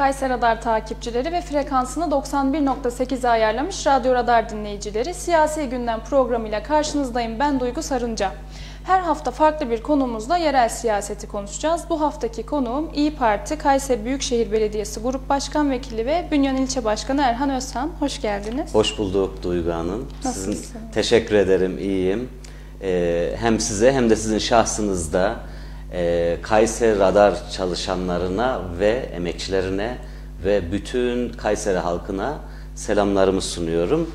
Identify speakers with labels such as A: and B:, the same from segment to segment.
A: Kayseri Radar takipçileri ve frekansını 91.8'e ayarlamış Radyo Radar dinleyicileri. Siyasi Gündem programıyla karşınızdayım. Ben Duygu Sarınca. Her hafta farklı bir konumuzla yerel siyaseti konuşacağız. Bu haftaki konuğum İyi Parti Kayseri Büyükşehir Belediyesi Grup Başkan Vekili ve Bünyan İlçe Başkanı Erhan Özhan. Hoş geldiniz.
B: Hoş bulduk Duygu Hanım.
A: Nasılsınız?
B: Sizin, teşekkür ederim, iyiyim. Ee, hem size hem de sizin şahsınızda e, Kayseri Radar çalışanlarına ve emekçilerine ve bütün Kayseri halkına selamlarımı sunuyorum.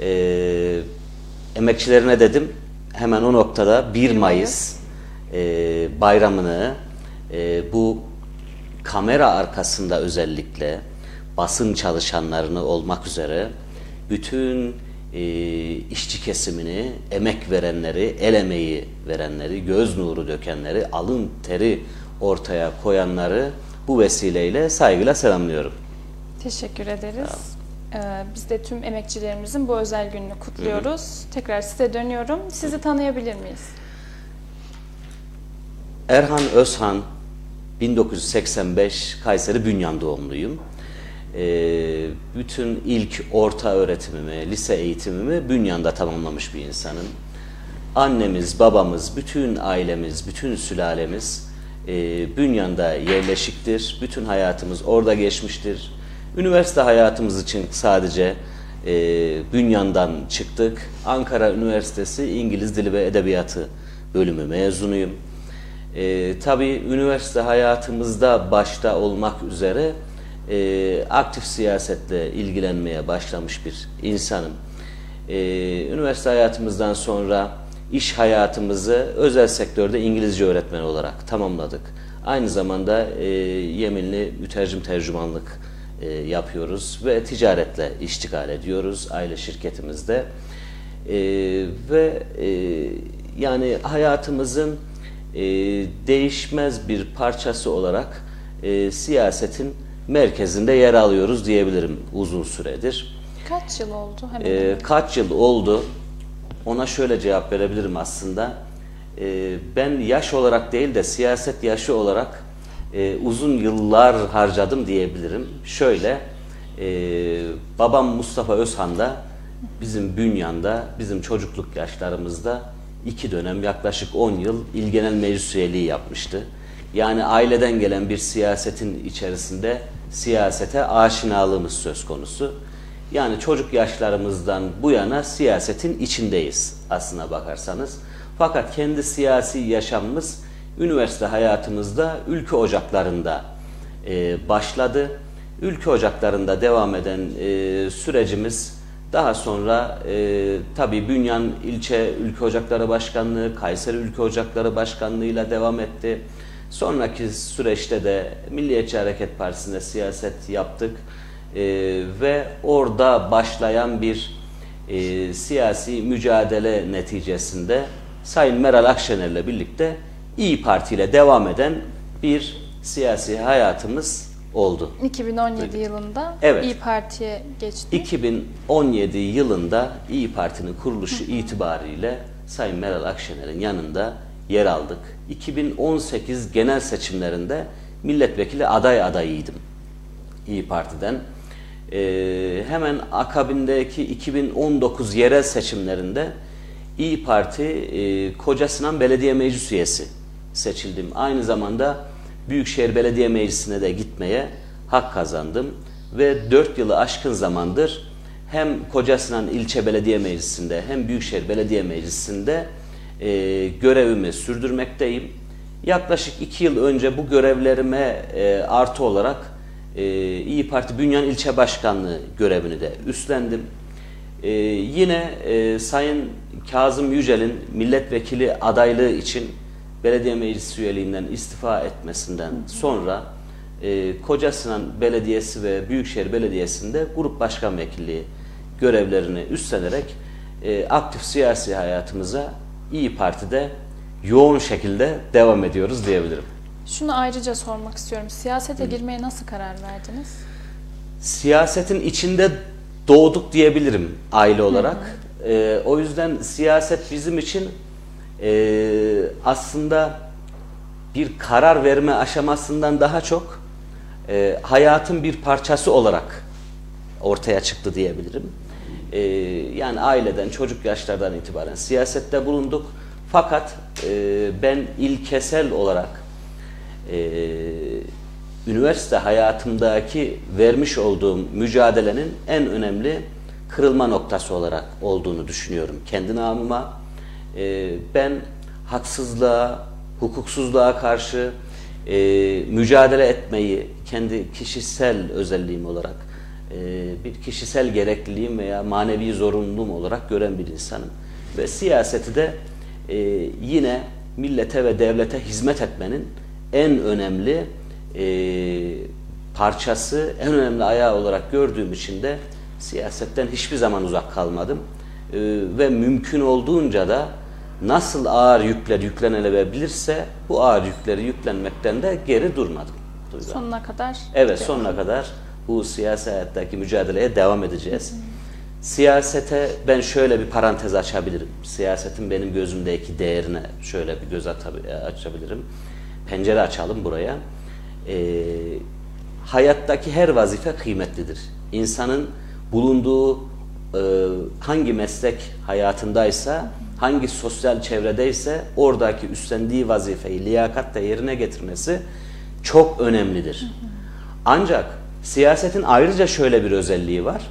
B: Ee, emekçilerine dedim hemen o noktada 1 Mayıs e, bayramını e, bu kamera arkasında özellikle basın çalışanlarını olmak üzere bütün e, işçi kesimini, emek verenleri, el emeği verenleri, göz nuru dökenleri, alın teri ortaya koyanları bu vesileyle saygıyla selamlıyorum.
A: Teşekkür ederiz. Ee, biz de tüm emekçilerimizin bu özel gününü kutluyoruz. Tekrar size dönüyorum. Sizi tanıyabilir miyiz?
B: Erhan Özhan 1985 Kayseri Bünyan doğumluyum. Ee, bütün ilk orta öğretimimi, lise eğitimimi Bünyan'da tamamlamış bir insanım. Annemiz, babamız, bütün ailemiz, bütün sülalemiz e, Bünyan'da yerleşiktir. Bütün hayatımız orada geçmiştir. Üniversite hayatımız için sadece e, Bünyan'dan çıktık. Ankara Üniversitesi İngiliz Dili ve Edebiyatı bölümü mezunuyum. E, tabii üniversite hayatımızda başta olmak üzere e, aktif siyasetle ilgilenmeye başlamış bir insanım. E, üniversite hayatımızdan sonra iş hayatımızı özel sektörde İngilizce öğretmen olarak tamamladık. Aynı zamanda e, yeminli mütercim tercümanlık e, yapıyoruz ve ticaretle iştigal ediyoruz aile şirketimizde. E, ve e, yani hayatımızın e, değişmez bir parçası olarak e, siyasetin merkezinde yer alıyoruz diyebilirim uzun süredir.
A: Kaç yıl oldu? Hemen
B: E,
A: hemen.
B: kaç yıl oldu? Ona şöyle cevap verebilirim aslında. E, ben yaş olarak değil de siyaset yaşı olarak e, uzun yıllar harcadım diyebilirim. Şöyle, e, babam Mustafa Özhan da bizim bünyanda, bizim çocukluk yaşlarımızda iki dönem yaklaşık 10 yıl İl Genel Meclis üyeliği yapmıştı. Yani aileden gelen bir siyasetin içerisinde siyasete aşinalığımız söz konusu. Yani çocuk yaşlarımızdan bu yana siyasetin içindeyiz aslına bakarsanız. Fakat kendi siyasi yaşamımız üniversite hayatımızda ülke ocaklarında e, başladı. Ülke ocaklarında devam eden e, sürecimiz daha sonra e, tabii Bünyan İlçe Ülke Ocakları Başkanlığı, Kayseri Ülke Ocakları Başkanlığı'yla devam etti. Sonraki süreçte de Milliyetçi Hareket Partisi'nde siyaset yaptık. E, ve orada başlayan bir e, siyasi mücadele neticesinde Sayın Meral Akşener'le birlikte İyi Parti ile devam eden bir siyasi hayatımız oldu.
A: 2017 yılında
B: Evet.
A: İyi Parti'ye geçti.
B: 2017 yılında İyi Parti'nin kuruluşu itibariyle Sayın Meral Akşener'in yanında yer aldık. 2018 genel seçimlerinde milletvekili aday adayıydım İyi Parti'den. Ee, hemen akabindeki 2019 yerel seçimlerinde İyi Parti e, Koca Sinan Belediye Meclis üyesi seçildim. Aynı zamanda Büyükşehir Belediye Meclisi'ne de gitmeye hak kazandım. Ve 4 yılı aşkın zamandır hem Koca Sinan İlçe Belediye Meclisi'nde hem Büyükşehir Belediye Meclisi'nde e, görevimi sürdürmekteyim. Yaklaşık 2 yıl önce bu görevlerime e, artı olarak e, İyi Parti Bünyan İlçe Başkanlığı görevini de üstlendim. Ee, yine e, Sayın Kazım Yücel'in milletvekili adaylığı için belediye meclis üyeliğinden istifa etmesinden sonra e, Koca Sinan Belediyesi ve Büyükşehir Belediyesi'nde grup başkan vekilliği görevlerini üstlenerek e, aktif siyasi hayatımıza İyi Parti'de yoğun şekilde devam ediyoruz diyebilirim.
A: Şunu ayrıca sormak istiyorum. Siyasete girmeye nasıl karar verdiniz?
B: Siyasetin içinde doğduk diyebilirim aile olarak. Ee, o yüzden siyaset bizim için e, aslında bir karar verme aşamasından daha çok e, hayatın bir parçası olarak ortaya çıktı diyebilirim. E, yani aileden, çocuk yaşlardan itibaren siyasette bulunduk. Fakat e, ben ilkesel olarak e, üniversite hayatımdaki vermiş olduğum mücadelenin en önemli kırılma noktası olarak olduğunu düşünüyorum kendi namıma. E, ben haksızlığa, hukuksuzluğa karşı e, mücadele etmeyi kendi kişisel özelliğim olarak bir kişisel gerekliliğim veya manevi zorunluluğum olarak gören bir insanım. Ve siyaseti de e, yine millete ve devlete hizmet etmenin en önemli e, parçası, en önemli ayağı olarak gördüğüm için de siyasetten hiçbir zaman uzak kalmadım. E, ve mümkün olduğunca da nasıl ağır yükler yüklenilebilirse bu ağır yükleri yüklenmekten de geri durmadım. Duygu.
A: Sonuna kadar.
B: Evet sonuna kadar bu siyasi mücadeleye devam edeceğiz. Siyasete ben şöyle bir parantez açabilirim. Siyasetin benim gözümdeki değerine şöyle bir göz açabilirim. Pencere açalım buraya. Ee, hayattaki her vazife kıymetlidir. İnsanın bulunduğu e, hangi meslek hayatındaysa, hangi sosyal çevredeyse oradaki üstlendiği vazifeyi liyakatle yerine getirmesi çok önemlidir. Ancak siyasetin ayrıca şöyle bir özelliği var.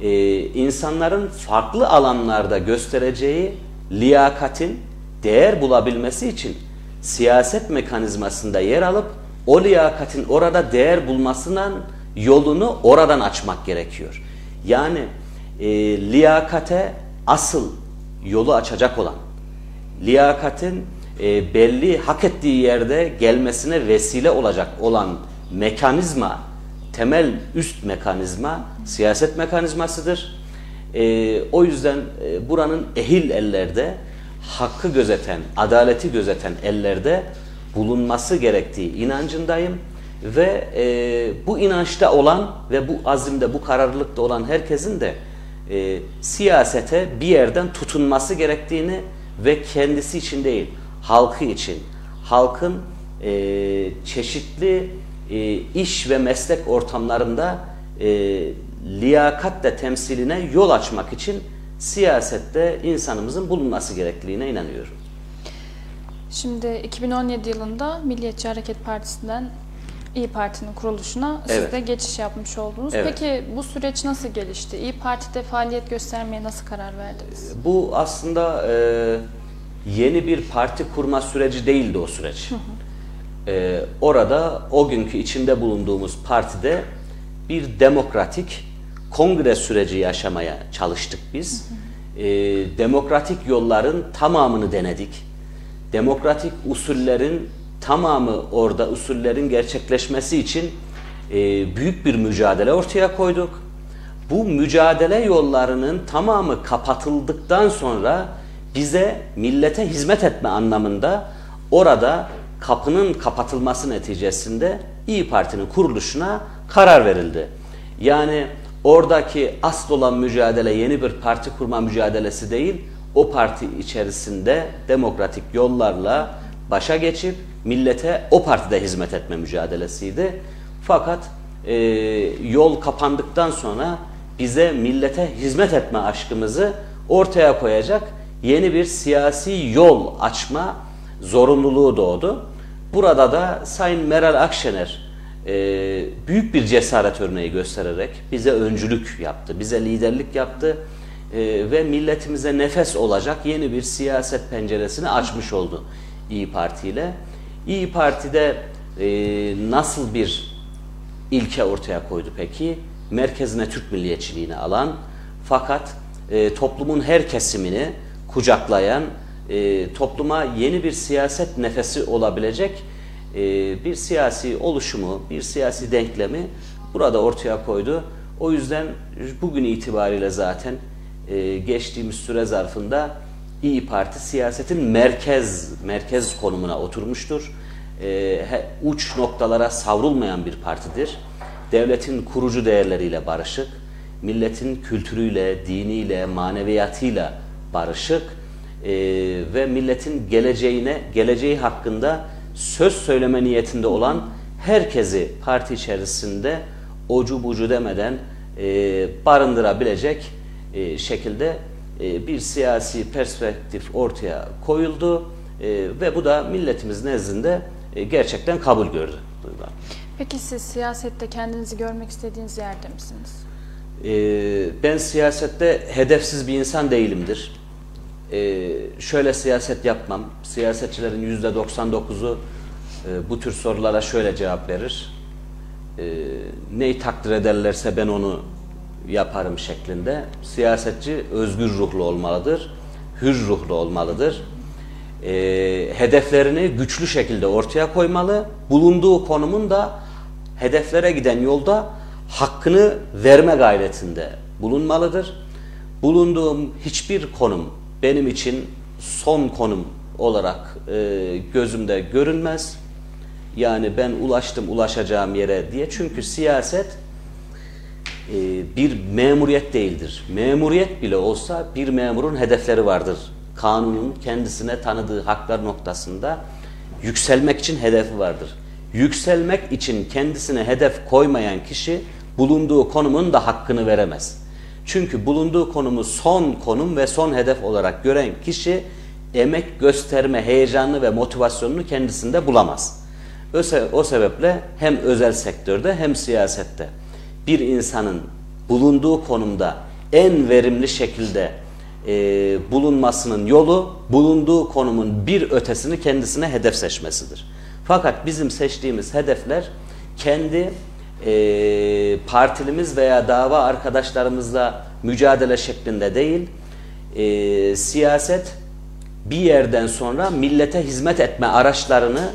B: Ee, insanların farklı alanlarda göstereceği liyakatin değer bulabilmesi için siyaset mekanizmasında yer alıp o liyakatin orada değer bulmasının yolunu oradan açmak gerekiyor. Yani e, liyakate asıl yolu açacak olan, liyakatin e, belli hak ettiği yerde gelmesine vesile olacak olan mekanizma, temel üst mekanizma siyaset mekanizmasıdır. E, o yüzden e, buranın ehil ellerde, hakkı gözeten, adaleti gözeten ellerde bulunması gerektiği inancındayım. Ve e, bu inançta olan ve bu azimde, bu kararlılıkta olan herkesin de e, siyasete bir yerden tutunması gerektiğini ve kendisi için değil, halkı için, halkın e, çeşitli e, iş ve meslek ortamlarında e, liyakatle temsiline yol açmak için siyasette insanımızın bulunması gerekliliğine inanıyorum.
A: Şimdi 2017 yılında Milliyetçi Hareket Partisi'nden İyi Parti'nin kuruluşuna siz
B: Evet.
A: de geçiş yapmış oldunuz.
B: Evet.
A: Peki bu süreç nasıl gelişti? İyi Parti'de faaliyet göstermeye nasıl karar verdiniz?
B: Bu aslında e, yeni bir parti kurma süreci değildi o süreç. E, orada o günkü içinde bulunduğumuz partide bir demokratik kongre süreci yaşamaya çalıştık biz. E, demokratik yolların tamamını denedik. Demokratik usullerin tamamı orada usullerin gerçekleşmesi için e, büyük bir mücadele ortaya koyduk. Bu mücadele yollarının tamamı kapatıldıktan sonra bize millete hizmet etme anlamında orada kapının kapatılması neticesinde İyi Parti'nin kuruluşuna karar verildi. Yani oradaki asıl olan mücadele yeni bir parti kurma mücadelesi değil, o parti içerisinde demokratik yollarla başa geçip millete o partide hizmet etme mücadelesiydi. Fakat e, yol kapandıktan sonra bize millete hizmet etme aşkımızı ortaya koyacak yeni bir siyasi yol açma zorunluluğu doğdu. Burada da Sayın Meral Akşener e, büyük bir cesaret örneği göstererek bize öncülük yaptı, bize liderlik yaptı e, ve milletimize nefes olacak yeni bir siyaset penceresini açmış oldu İyi Parti ile. İyi Parti'de e, nasıl bir ilke ortaya koydu peki? Merkezine Türk milliyetçiliğini alan fakat e, toplumun her kesimini kucaklayan, e, topluma yeni bir siyaset nefesi olabilecek e, bir siyasi oluşumu, bir siyasi denklemi burada ortaya koydu. O yüzden bugün itibariyle zaten e, geçtiğimiz süre zarfında İyi Parti siyasetin merkez merkez konumuna oturmuştur. E, uç noktalara savrulmayan bir partidir. Devletin kurucu değerleriyle barışık, milletin kültürüyle, diniyle, maneviyatıyla barışık e, ve milletin geleceğine, geleceği hakkında söz söyleme niyetinde olan herkesi parti içerisinde ocu bucu demeden e, barındırabilecek e, şekilde e, bir siyasi perspektif ortaya koyuldu e, ve bu da milletimiz nezdinde e, gerçekten kabul gördü.
A: Peki siz siyasette kendinizi görmek istediğiniz yerde misiniz?
B: Ee, ben siyasette hedefsiz bir insan değilimdir. Ee, şöyle siyaset yapmam. Siyasetçilerin yüzde 99'u e, bu tür sorulara şöyle cevap verir. Ee, neyi takdir ederlerse ben onu yaparım şeklinde. Siyasetçi özgür ruhlu olmalıdır, hür ruhlu olmalıdır. Ee, hedeflerini güçlü şekilde ortaya koymalı. Bulunduğu konumun da hedeflere giden yolda hakkını verme gayretinde bulunmalıdır. Bulunduğum hiçbir konum benim için son konum olarak e, gözümde görünmez. Yani ben ulaştım ulaşacağım yere diye. Çünkü siyaset e, bir memuriyet değildir. Memuriyet bile olsa bir memurun hedefleri vardır. Kanunun kendisine tanıdığı haklar noktasında yükselmek için hedefi vardır. Yükselmek için kendisine hedef koymayan kişi bulunduğu konumun da hakkını veremez. Çünkü bulunduğu konumu son konum ve son hedef olarak gören kişi emek gösterme heyecanını ve motivasyonunu kendisinde bulamaz. O, se o sebeple hem özel sektörde hem siyasette bir insanın bulunduğu konumda en verimli şekilde e, bulunmasının yolu bulunduğu konumun bir ötesini kendisine hedef seçmesidir. Fakat bizim seçtiğimiz hedefler kendi e, partilimiz veya dava arkadaşlarımızla mücadele şeklinde değil, e, siyaset bir yerden sonra millete hizmet etme araçlarını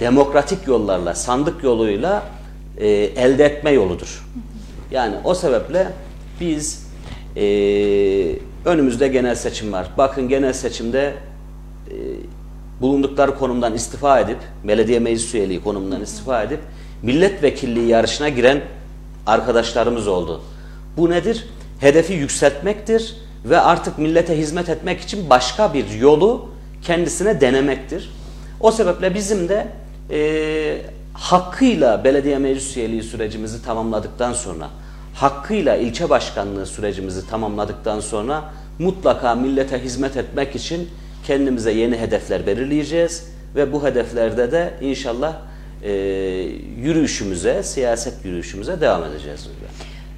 B: demokratik yollarla, sandık yoluyla e, elde etme yoludur. Yani o sebeple biz e, önümüzde genel seçim var. Bakın genel seçimde e, bulundukları konumdan istifa edip, belediye meclis üyeliği konumundan istifa edip milletvekilliği yarışına giren arkadaşlarımız oldu. Bu nedir? Hedefi yükseltmektir ve artık millete hizmet etmek için başka bir yolu kendisine denemektir. O sebeple bizim de e, hakkıyla belediye meclis üyeliği sürecimizi tamamladıktan sonra, hakkıyla ilçe başkanlığı sürecimizi tamamladıktan sonra mutlaka millete hizmet etmek için kendimize yeni hedefler belirleyeceğiz ve bu hedeflerde de inşallah e, yürüyüşümüze, siyaset yürüyüşümüze devam edeceğiz.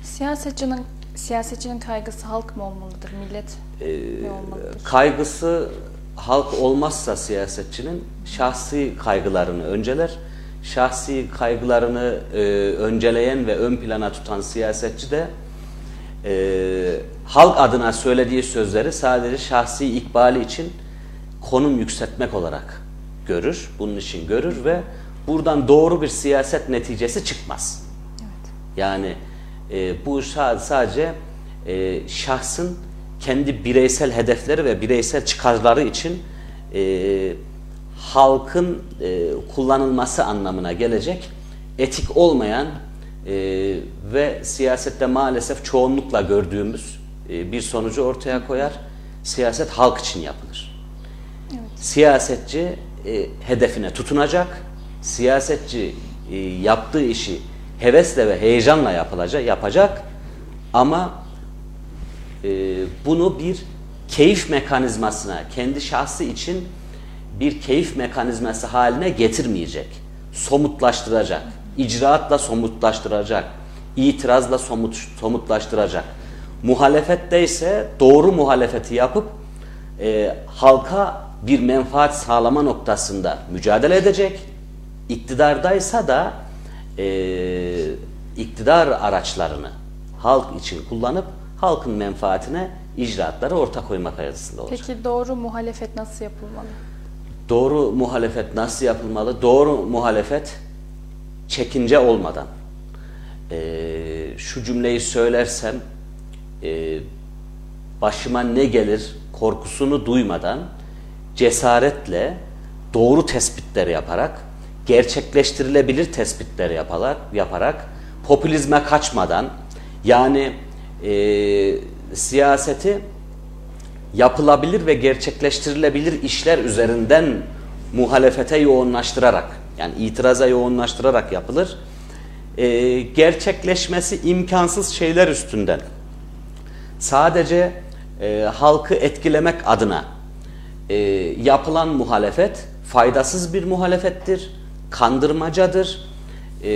A: Siyasetçinin siyasetçinin kaygısı halk mı olmalıdır, millet
B: Ee,
A: mi olmalıdır?
B: kaygısı halk olmazsa siyasetçinin şahsi kaygılarını önceler. Şahsi kaygılarını e, önceleyen ve ön plana tutan siyasetçi de e, halk adına söylediği sözleri sadece şahsi ikbali için konum yükseltmek olarak görür. Bunun için görür ve buradan doğru bir siyaset neticesi çıkmaz.
A: Evet.
B: Yani e, bu sadece e, şahsın kendi bireysel hedefleri ve bireysel çıkarları için e, halkın e, kullanılması anlamına gelecek etik olmayan e, ve siyasette maalesef çoğunlukla gördüğümüz e, bir sonucu ortaya koyar. Siyaset halk için yapılır. Siyasetçi e, hedefine tutunacak. Siyasetçi e, yaptığı işi hevesle ve heyecanla yapılacak, yapacak. Ama e, bunu bir keyif mekanizmasına, kendi şahsı için bir keyif mekanizması haline getirmeyecek. Somutlaştıracak. icraatla somutlaştıracak. itirazla somut, somutlaştıracak. Muhalefette ise doğru muhalefeti yapıp e, halka bir menfaat sağlama noktasında mücadele edecek. İktidardaysa da e, iktidar araçlarını halk için kullanıp halkın menfaatine icraatları ortak koymak arasında olacak.
A: Peki doğru muhalefet nasıl yapılmalı?
B: Doğru muhalefet nasıl yapılmalı? Doğru muhalefet çekince olmadan. Ee, şu cümleyi söylersem e, başıma ne gelir korkusunu duymadan cesaretle doğru tespitler yaparak gerçekleştirilebilir tespitler yaparak, yaparak popülizme kaçmadan yani e, siyaseti yapılabilir ve gerçekleştirilebilir işler üzerinden muhalefete yoğunlaştırarak Yani itiraza yoğunlaştırarak yapılır. E, gerçekleşmesi imkansız şeyler üstünden sadece e, halkı etkilemek adına e, yapılan muhalefet faydasız bir muhalefettir, kandırmacadır e,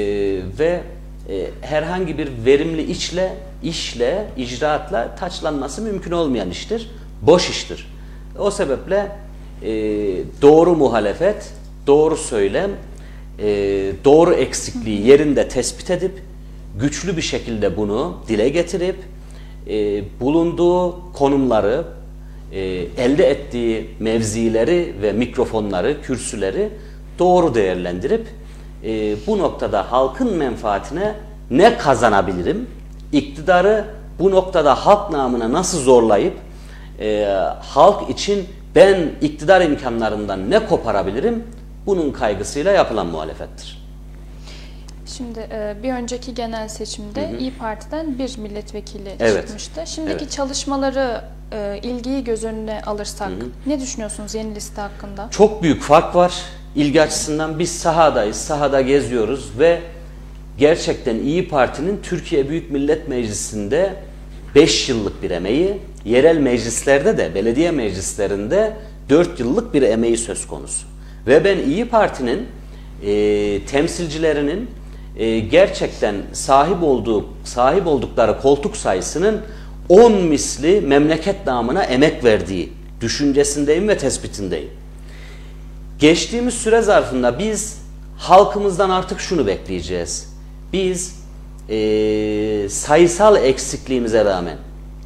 B: ve e, herhangi bir verimli işle, işle, icraatla taçlanması mümkün olmayan iştir, boş iştir. O sebeple e, doğru muhalefet, doğru söylem, e, doğru eksikliği yerinde tespit edip, güçlü bir şekilde bunu dile getirip, e, bulunduğu konumları, e, elde ettiği mevzileri ve mikrofonları, kürsüleri doğru değerlendirip e, bu noktada halkın menfaatine ne kazanabilirim? İktidarı bu noktada halk namına nasıl zorlayıp e, halk için ben iktidar imkanlarından ne koparabilirim? Bunun kaygısıyla yapılan muhalefettir.
A: Şimdi e, bir önceki genel seçimde İyi Parti'den bir milletvekili
B: Evet.
A: çıkmıştı. Şimdiki
B: Evet.
A: çalışmaları, e, ilgiyi göz önüne alırsak ne düşünüyorsunuz yeni liste hakkında?
B: Çok büyük fark var. İlgi açısından biz sahadayız, sahada geziyoruz ve gerçekten İyi Parti'nin Türkiye Büyük Millet Meclisi'nde 5 yıllık bir emeği, yerel meclislerde de, belediye meclislerinde 4 yıllık bir emeği söz konusu. Ve ben İyi Parti'nin e, temsilcilerinin e, gerçekten sahip olduğu sahip oldukları koltuk sayısının 10 misli memleket namına emek verdiği düşüncesindeyim ve tespitindeyim. Geçtiğimiz süre zarfında biz halkımızdan artık şunu bekleyeceğiz. Biz eee, sayısal eksikliğimize rağmen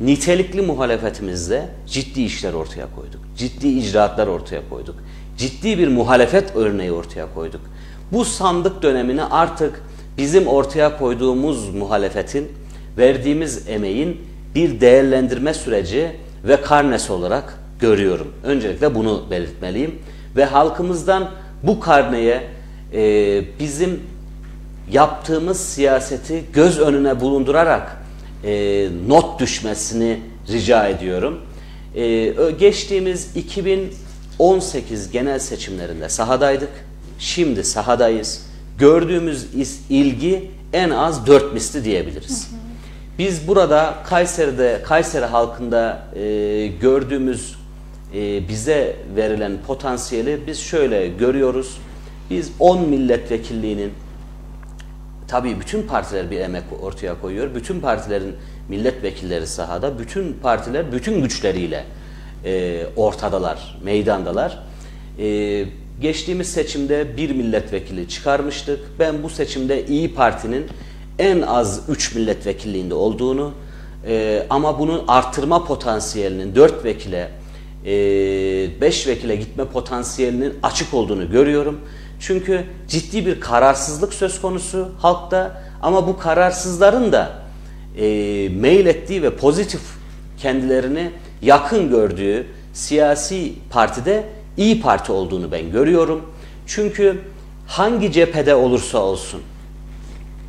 B: nitelikli muhalefetimizde ciddi işler ortaya koyduk. Ciddi icraatlar ortaya koyduk. Ciddi bir muhalefet örneği ortaya koyduk. Bu sandık dönemini artık bizim ortaya koyduğumuz muhalefetin, verdiğimiz emeğin bir değerlendirme süreci ve karnesi olarak görüyorum. Öncelikle bunu belirtmeliyim. Ve halkımızdan bu karneye e, bizim yaptığımız siyaseti göz önüne bulundurarak e, not düşmesini rica ediyorum. E, geçtiğimiz 2018 genel seçimlerinde sahadaydık. Şimdi sahadayız. Gördüğümüz is- ilgi en az dört misli diyebiliriz. Biz burada Kayseri'de, Kayseri halkında e, gördüğümüz e, bize verilen potansiyeli biz şöyle görüyoruz. Biz 10 milletvekilliğinin tabii bütün partiler bir emek ortaya koyuyor. Bütün partilerin milletvekilleri sahada, bütün partiler bütün güçleriyle e, ortadalar, meydandalar. E, geçtiğimiz seçimde bir milletvekili çıkarmıştık. Ben bu seçimde İyi Parti'nin en az 3 milletvekilliğinde olduğunu e, ama bunun artırma potansiyelinin 4 vekile 5 vekile gitme potansiyelinin açık olduğunu görüyorum. Çünkü ciddi bir kararsızlık söz konusu halkta ama bu kararsızların da e, mail ettiği ve pozitif kendilerini yakın gördüğü siyasi partide İyi Parti olduğunu ben görüyorum. Çünkü hangi cephede olursa olsun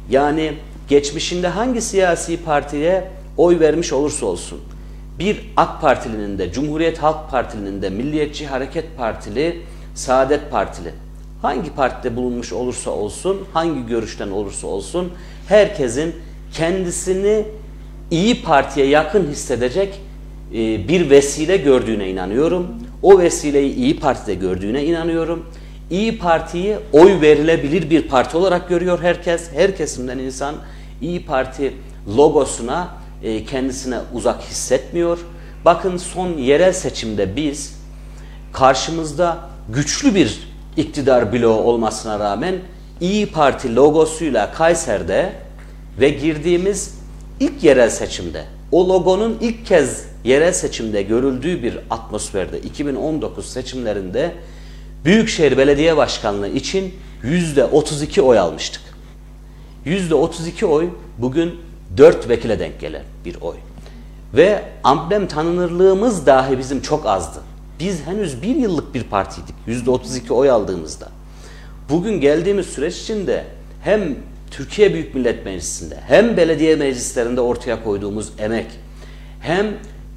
B: yani geçmişinde hangi siyasi partiye oy vermiş olursa olsun bir AK Partilinin de, Cumhuriyet Halk Partili'nin de, Milliyetçi Hareket Partili, Saadet Partili hangi partide bulunmuş olursa olsun, hangi görüşten olursa olsun herkesin kendisini iyi partiye yakın hissedecek e, bir vesile gördüğüne inanıyorum. O vesileyi iyi Parti'de gördüğüne inanıyorum. İyi Parti'yi oy verilebilir bir parti olarak görüyor herkes. Her kesimden insan İyi Parti logosuna e, kendisine uzak hissetmiyor. Bakın son yerel seçimde biz karşımızda güçlü bir iktidar bloğu olmasına rağmen İyi Parti logosuyla Kayser'de ve girdiğimiz ilk yerel seçimde o logonun ilk kez yerel seçimde görüldüğü bir atmosferde 2019 seçimlerinde Büyükşehir Belediye Başkanlığı için %32 oy almıştık. %32 oy bugün 4 vekile denk gelen bir oy. Ve amblem tanınırlığımız dahi bizim çok azdı. Biz henüz bir yıllık bir partiydik %32 oy aldığımızda. Bugün geldiğimiz süreç içinde hem Türkiye Büyük Millet Meclisi'nde hem belediye meclislerinde ortaya koyduğumuz emek hem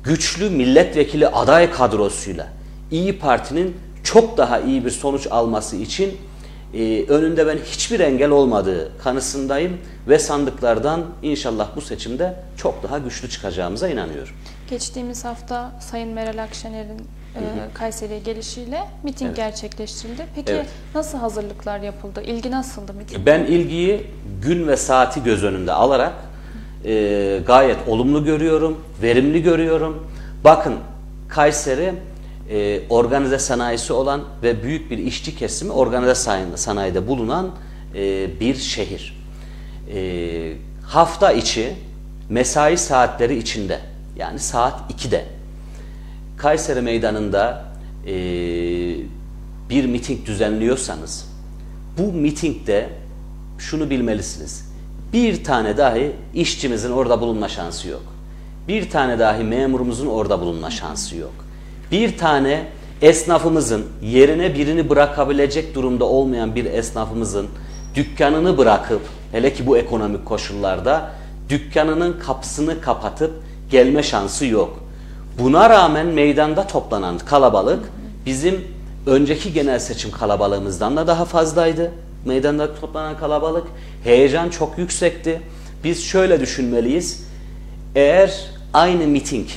B: güçlü milletvekili aday kadrosuyla İyi Parti'nin çok daha iyi bir sonuç alması için e, önünde ben hiçbir engel olmadığı kanısındayım ve sandıklardan inşallah bu seçimde çok daha güçlü çıkacağımıza inanıyorum.
A: Geçtiğimiz hafta Sayın Meral Akşener'in e, Kayseri'ye gelişiyle miting
B: Evet.
A: gerçekleştirildi. Peki
B: Evet.
A: nasıl hazırlıklar yapıldı? İlgi nasıldı miting?
B: Ben ilgiyi gün ve saati göz önünde alarak e, gayet olumlu görüyorum, verimli görüyorum. Bakın Kayseri e, organize sanayisi olan ve büyük bir işçi kesimi organize sanayide bulunan e, bir şehir. E, hafta içi mesai saatleri içinde yani saat 2'de Kayseri Meydanı'nda e, bir miting düzenliyorsanız bu mitingde şunu bilmelisiniz. Bir tane dahi işçimizin orada bulunma şansı yok. Bir tane dahi memurumuzun orada bulunma şansı yok. Bir tane esnafımızın yerine birini bırakabilecek durumda olmayan bir esnafımızın dükkanını bırakıp hele ki bu ekonomik koşullarda dükkanının kapısını kapatıp gelme şansı yok. Buna rağmen meydanda toplanan kalabalık bizim önceki genel seçim kalabalığımızdan da daha fazlaydı. Meydanda toplanan kalabalık, heyecan çok yüksekti. Biz şöyle düşünmeliyiz. Eğer aynı miting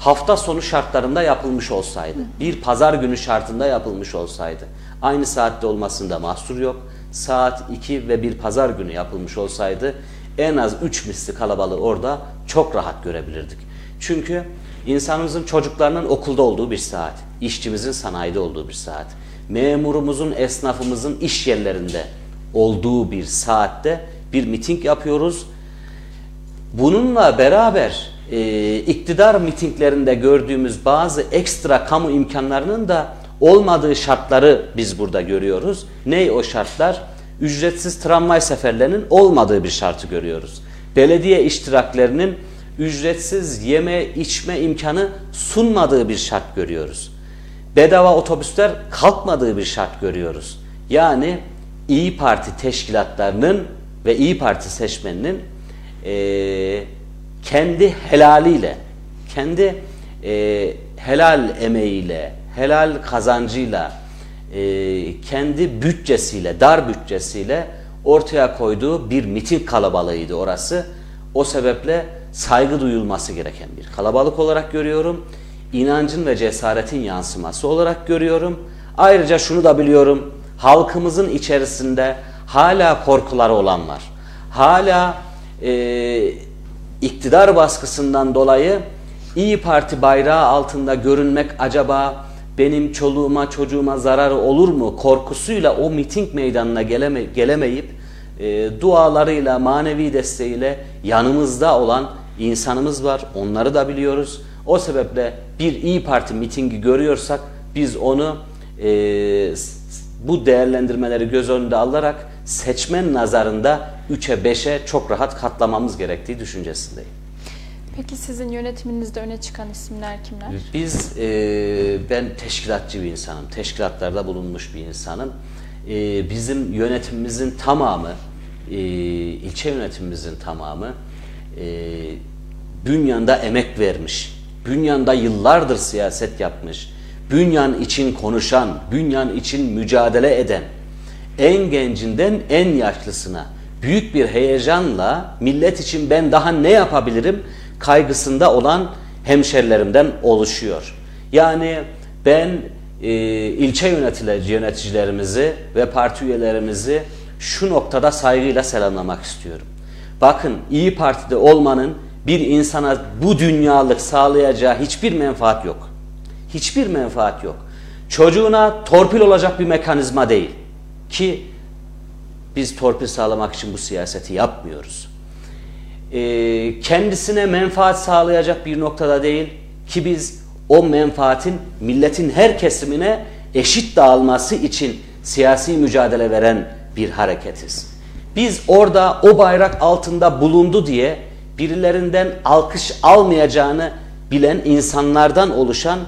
B: hafta sonu şartlarında yapılmış olsaydı, bir pazar günü şartında yapılmış olsaydı, aynı saatte olmasında mahsur yok. Saat 2 ve bir pazar günü yapılmış olsaydı en az 3 misli kalabalığı orada çok rahat görebilirdik. Çünkü insanımızın çocuklarının okulda olduğu bir saat, işçimizin sanayide olduğu bir saat, memurumuzun, esnafımızın iş yerlerinde olduğu bir saatte bir miting yapıyoruz. Bununla beraber e, iktidar mitinglerinde gördüğümüz bazı ekstra kamu imkanlarının da olmadığı şartları biz burada görüyoruz. Ne o şartlar? Ücretsiz tramvay seferlerinin olmadığı bir şartı görüyoruz. Belediye iştiraklerinin ücretsiz yeme içme imkanı sunmadığı bir şart görüyoruz. Bedava otobüsler kalkmadığı bir şart görüyoruz. Yani İyi Parti teşkilatlarının ve İyi Parti seçmeninin eee, kendi helaliyle, kendi eee, helal emeğiyle, helal kazancıyla, eee, kendi bütçesiyle, dar bütçesiyle ortaya koyduğu bir miting kalabalığıydı orası. O sebeple saygı duyulması gereken bir kalabalık olarak görüyorum. İnancın ve cesaretin yansıması olarak görüyorum. Ayrıca şunu da biliyorum. Halkımızın içerisinde hala korkuları olan var. Hala e, iktidar baskısından dolayı İyi Parti bayrağı altında görünmek acaba benim çoluğuma çocuğuma zararı olur mu korkusuyla o miting meydanına geleme, gelemeyip e, dualarıyla manevi desteğiyle yanımızda olan insanımız var. Onları da biliyoruz. O sebeple bir İyi Parti mitingi görüyorsak biz onu e, bu değerlendirmeleri göz önünde alarak seçmen nazarında 3'e 5'e çok rahat katlamamız gerektiği düşüncesindeyim.
A: Peki sizin yönetiminizde öne çıkan isimler kimler?
B: Biz, e, ben teşkilatçı bir insanım. Teşkilatlarda bulunmuş bir insanım. E, bizim yönetimimizin tamamı, e, ilçe yönetimimizin tamamı e, bünyanda emek vermiş. Bünyanda yıllardır siyaset yapmış. Bünyan için konuşan, bünyan için mücadele eden, en gencinden en yaşlısına büyük bir heyecanla millet için ben daha ne yapabilirim kaygısında olan hemşerilerimden oluşuyor. Yani ben e, ilçe yönetici, yöneticilerimizi ve parti üyelerimizi şu noktada saygıyla selamlamak istiyorum. Bakın İyi Parti'de olmanın bir insana bu dünyalık sağlayacağı hiçbir menfaat yok. Hiçbir menfaat yok. Çocuğuna torpil olacak bir mekanizma değil. Ki biz torpil sağlamak için bu siyaseti yapmıyoruz. Ee, kendisine menfaat sağlayacak bir noktada değil ki biz o menfaatin milletin her kesimine eşit dağılması için siyasi mücadele veren bir hareketiz. Biz orada o bayrak altında bulundu diye birilerinden alkış almayacağını bilen insanlardan oluşan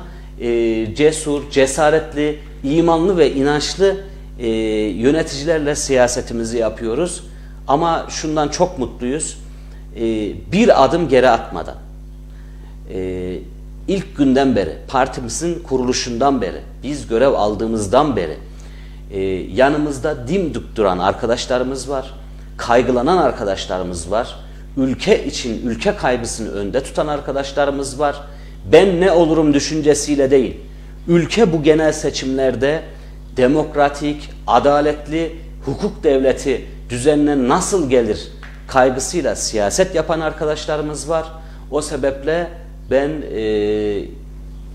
B: e, cesur, cesaretli, imanlı ve inançlı e, yöneticilerle siyasetimizi yapıyoruz. Ama şundan çok mutluyuz. E, bir adım geri atmadan, e, ilk günden beri, partimizin kuruluşundan beri, biz görev aldığımızdan beri e, yanımızda dimdik duran arkadaşlarımız var, kaygılanan arkadaşlarımız var, ülke için ülke kaygısını önde tutan arkadaşlarımız var. Ben ne olurum düşüncesiyle değil, ülke bu genel seçimlerde demokratik, adaletli, hukuk devleti düzenine nasıl gelir kaygısıyla siyaset yapan arkadaşlarımız var. O sebeple ben e,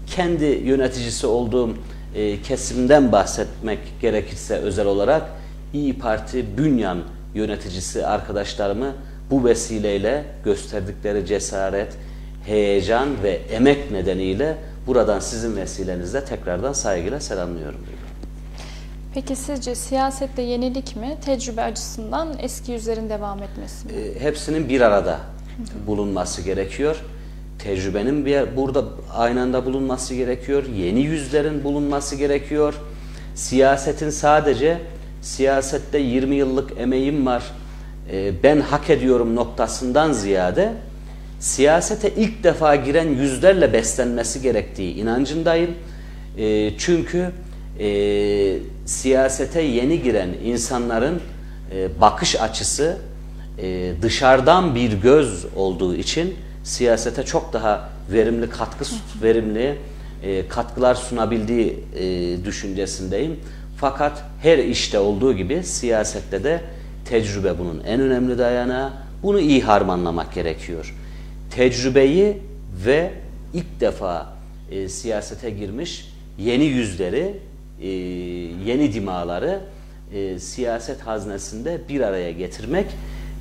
B: kendi yöneticisi olduğum e, kesimden bahsetmek gerekirse özel olarak İyi Parti Bünyan yöneticisi arkadaşlarımı bu vesileyle gösterdikleri cesaret, heyecan ve emek nedeniyle buradan sizin vesilenizle tekrardan saygıyla selamlıyorum.
A: Peki sizce siyasette yenilik mi, tecrübe açısından eski yüzlerin devam etmesi mi?
B: E, hepsinin bir arada bulunması gerekiyor. Tecrübenin bir burada aynı anda bulunması gerekiyor. Yeni yüzlerin bulunması gerekiyor. Siyasetin sadece siyasette 20 yıllık emeğim var, e, ben hak ediyorum noktasından ziyade siyasete ilk defa giren yüzlerle beslenmesi gerektiği inancındayım. E, çünkü e, siyasete yeni giren insanların e, bakış açısı e, dışarıdan bir göz olduğu için siyasete çok daha verimli katkı verimli e, katkılar sunabildiği e, düşüncesindeyim. Fakat her işte olduğu gibi siyasette de tecrübe bunun en önemli dayanağı. Bunu iyi harmanlamak gerekiyor. Tecrübeyi ve ilk defa e, siyasete girmiş yeni yüzleri, e, yeni dimaları e, siyaset haznesinde bir araya getirmek,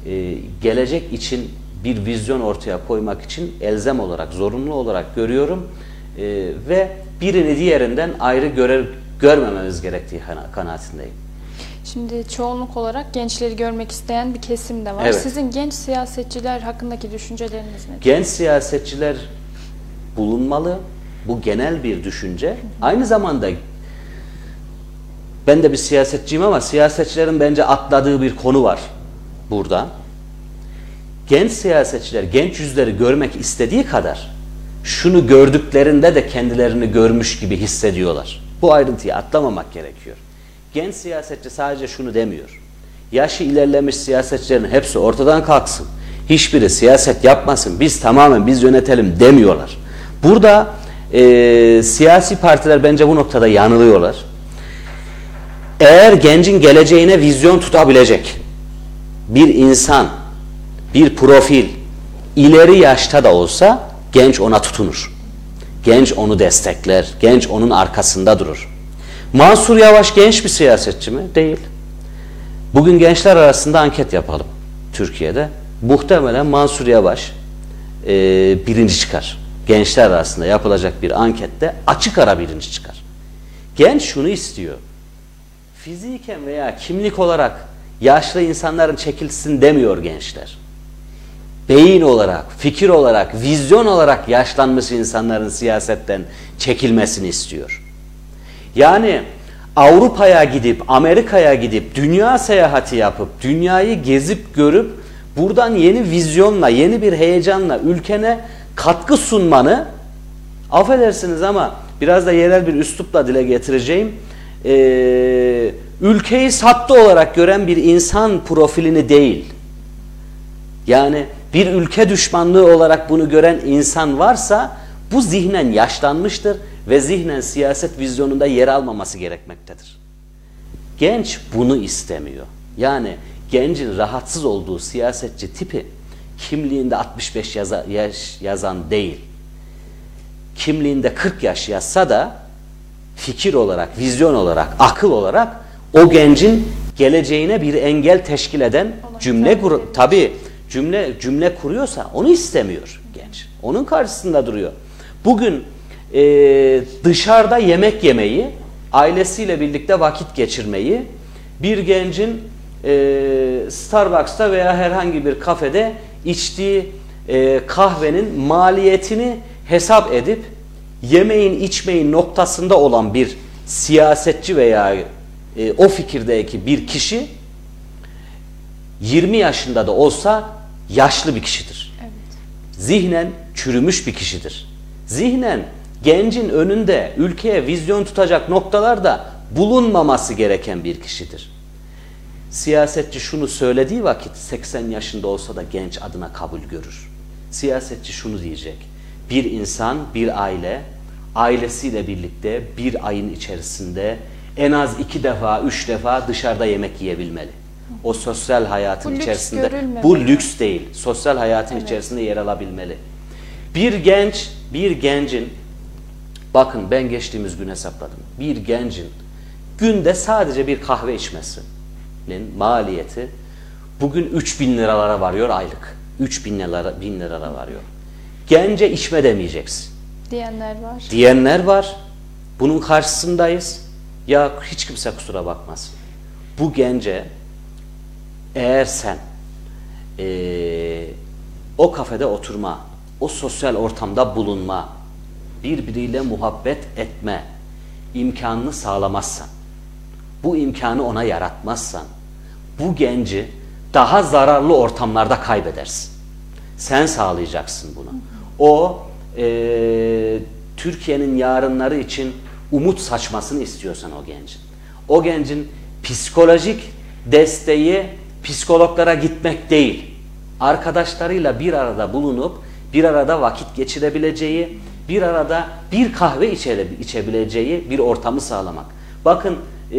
B: e, gelecek için bir vizyon ortaya koymak için elzem olarak, zorunlu olarak görüyorum e, ve birini diğerinden ayrı görer, görmememiz gerektiği kanaatindeyim.
A: Şimdi çoğunluk olarak gençleri görmek isteyen bir kesim de var.
B: Evet.
A: Sizin genç siyasetçiler hakkındaki düşünceleriniz nedir?
B: Genç siyasetçiler bulunmalı. Bu genel bir düşünce. Aynı zamanda ben de bir siyasetçiyim ama siyasetçilerin bence atladığı bir konu var burada. Genç siyasetçiler genç yüzleri görmek istediği kadar şunu gördüklerinde de kendilerini görmüş gibi hissediyorlar. Bu ayrıntıyı atlamamak gerekiyor. Genç siyasetçi sadece şunu demiyor. Yaşı ilerlemiş siyasetçilerin hepsi ortadan kalksın. Hiçbiri siyaset yapmasın. Biz tamamen biz yönetelim demiyorlar. Burada e, siyasi partiler bence bu noktada yanılıyorlar. Eğer gencin geleceğine vizyon tutabilecek bir insan, bir profil ileri yaşta da olsa genç ona tutunur. Genç onu destekler, genç onun arkasında durur. Mansur Yavaş genç bir siyasetçi mi? Değil. Bugün gençler arasında anket yapalım Türkiye'de. Muhtemelen Mansur Yavaş e, birinci çıkar. Gençler arasında yapılacak bir ankette açık ara birinci çıkar. Genç şunu istiyor. Fiziken veya kimlik olarak yaşlı insanların çekilsin demiyor gençler. Beyin olarak, fikir olarak, vizyon olarak yaşlanmış insanların siyasetten çekilmesini istiyor. Yani Avrupa'ya gidip, Amerika'ya gidip, dünya seyahati yapıp, dünyayı gezip görüp, buradan yeni vizyonla, yeni bir heyecanla ülkene katkı sunmanı, affedersiniz ama biraz da yerel bir üslupla dile getireceğim, ee, ülkeyi sattı olarak gören bir insan profilini değil. Yani bir ülke düşmanlığı olarak bunu gören insan varsa bu zihnen yaşlanmıştır ve zihnen siyaset vizyonunda yer almaması gerekmektedir. Genç bunu istemiyor. Yani gencin rahatsız olduğu siyasetçi tipi kimliğinde 65 yaza, yaş yazan değil. Kimliğinde 40 yaş yazsa da fikir olarak, vizyon olarak, akıl olarak o gencin geleceğine bir engel teşkil eden cümle kur tabi cümle cümle kuruyorsa onu istemiyor genç. Onun karşısında duruyor. Bugün e, dışarıda yemek yemeyi, ailesiyle birlikte vakit geçirmeyi bir gencin e, Starbucks'ta veya herhangi bir kafede içtiği e, kahvenin maliyetini hesap edip yemeğin içmeyin noktasında olan bir siyasetçi veya e, o fikirdeki bir kişi 20 yaşında da olsa yaşlı bir kişidir. Evet. Zihnen çürümüş bir kişidir. Zihnen gencin önünde ülkeye vizyon tutacak noktalarda bulunmaması gereken bir kişidir. Siyasetçi şunu söylediği vakit 80 yaşında olsa da genç adına kabul görür. Siyasetçi şunu diyecek. Bir insan, bir aile, ailesiyle birlikte bir ayın içerisinde en az iki defa, üç defa dışarıda yemek yiyebilmeli. O sosyal hayatın
A: Bu lüks
B: içerisinde,
A: görülmemeli.
B: bu lüks değil, sosyal hayatın
A: Evet.
B: içerisinde yer alabilmeli. Bir genç, bir gencin, bakın ben geçtiğimiz gün hesapladım. Bir gencin günde sadece bir kahve içmesinin maliyeti bugün 3000 liralara varıyor aylık. 3000 liralara, bin liralara varıyor. Gence içme demeyeceksin
A: diyenler var.
B: diyenler var. Bunun karşısındayız. Ya hiç kimse kusura bakmasın. Bu gence eğer sen eee, o kafede oturma, o sosyal ortamda bulunma, birbiriyle muhabbet etme imkanını sağlamazsan, bu imkanı ona yaratmazsan, bu genci daha zararlı ortamlarda kaybedersin. Sen sağlayacaksın bunu. O eee, Türkiye'nin yarınları için umut saçmasını istiyorsan o gencin. O gencin psikolojik desteği psikologlara gitmek değil. Arkadaşlarıyla bir arada bulunup bir arada vakit geçirebileceği, bir arada bir kahve içe- içebileceği bir ortamı sağlamak. Bakın e,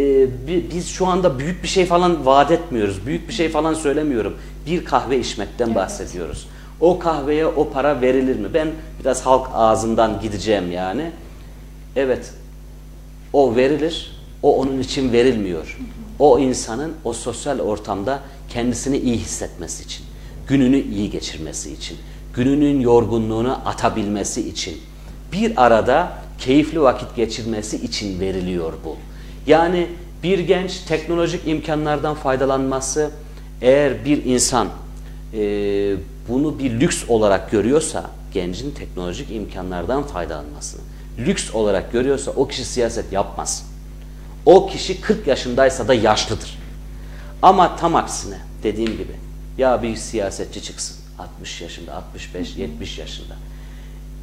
B: bi- biz şu anda büyük bir şey falan vaat etmiyoruz. Büyük bir şey falan söylemiyorum. Bir kahve içmekten bahsediyoruz. O kahveye o para verilir mi? Ben biraz halk ağzından gideceğim yani. Evet. O verilir. O onun için verilmiyor. O insanın o sosyal ortamda kendisini iyi hissetmesi için, gününü iyi geçirmesi için, gününün yorgunluğunu atabilmesi için, bir arada keyifli vakit geçirmesi için veriliyor bu. Yani bir genç teknolojik imkanlardan faydalanması, eğer bir insan e, bunu bir lüks olarak görüyorsa, gencin teknolojik imkanlardan faydalanmasını lüks olarak görüyorsa o kişi siyaset yapmaz. O kişi 40 yaşındaysa da yaşlıdır. Ama tam aksine dediğim gibi ya bir siyasetçi çıksın 60 yaşında, 65, 70 yaşında.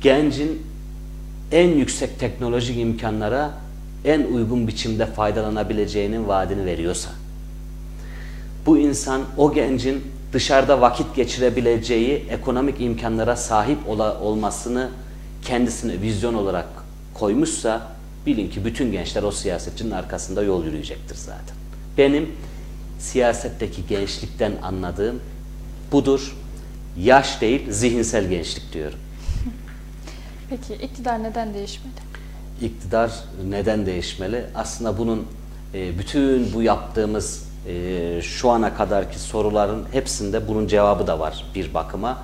B: Gencin en yüksek teknolojik imkanlara en uygun biçimde faydalanabileceğinin vaadini veriyorsa bu insan o gencin dışarıda vakit geçirebileceği ekonomik imkanlara sahip ola, olmasını kendisine vizyon olarak koymuşsa bilin ki bütün gençler o siyasetçinin arkasında yol yürüyecektir zaten. Benim siyasetteki gençlikten anladığım budur. Yaş değil, zihinsel gençlik diyorum.
A: Peki iktidar neden değişmeli?
B: İktidar neden değişmeli? Aslında bunun e, bütün bu yaptığımız e, şu ana kadarki soruların hepsinde bunun cevabı da var bir bakıma.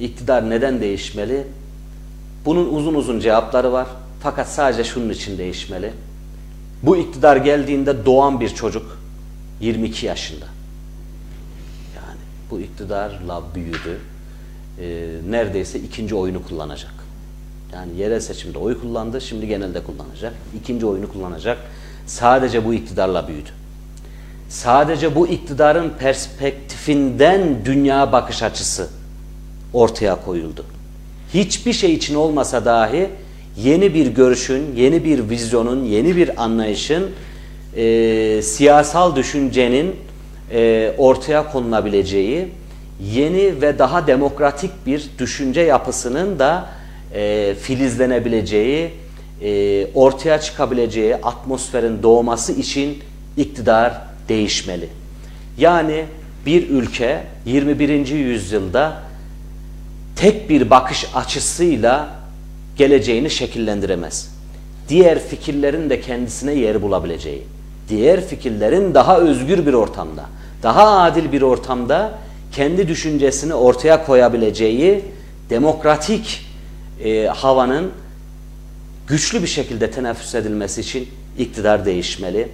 B: İktidar neden değişmeli? Bunun uzun uzun cevapları var. Fakat sadece şunun için değişmeli. Bu iktidar geldiğinde doğan bir çocuk 22 yaşında. Yani bu iktidarla büyüdü. Ee, neredeyse ikinci oyunu kullanacak. Yani yerel seçimde oy kullandı, şimdi genelde kullanacak. İkinci oyunu kullanacak. Sadece bu iktidarla büyüdü. Sadece bu iktidarın perspektifinden dünya bakış açısı ortaya koyuldu. Hiçbir şey için olmasa dahi yeni bir görüşün, yeni bir vizyonun, yeni bir anlayışın, e, siyasal düşüncenin e, ortaya konulabileceği, yeni ve daha demokratik bir düşünce yapısının da e, filizlenebileceği, e, ortaya çıkabileceği atmosferin doğması için iktidar değişmeli. Yani bir ülke 21. yüzyılda tek bir bakış açısıyla geleceğini şekillendiremez. Diğer fikirlerin de kendisine yer bulabileceği, diğer fikirlerin daha özgür bir ortamda, daha adil bir ortamda kendi düşüncesini ortaya koyabileceği demokratik e, havanın güçlü bir şekilde teneffüs edilmesi için iktidar değişmeli.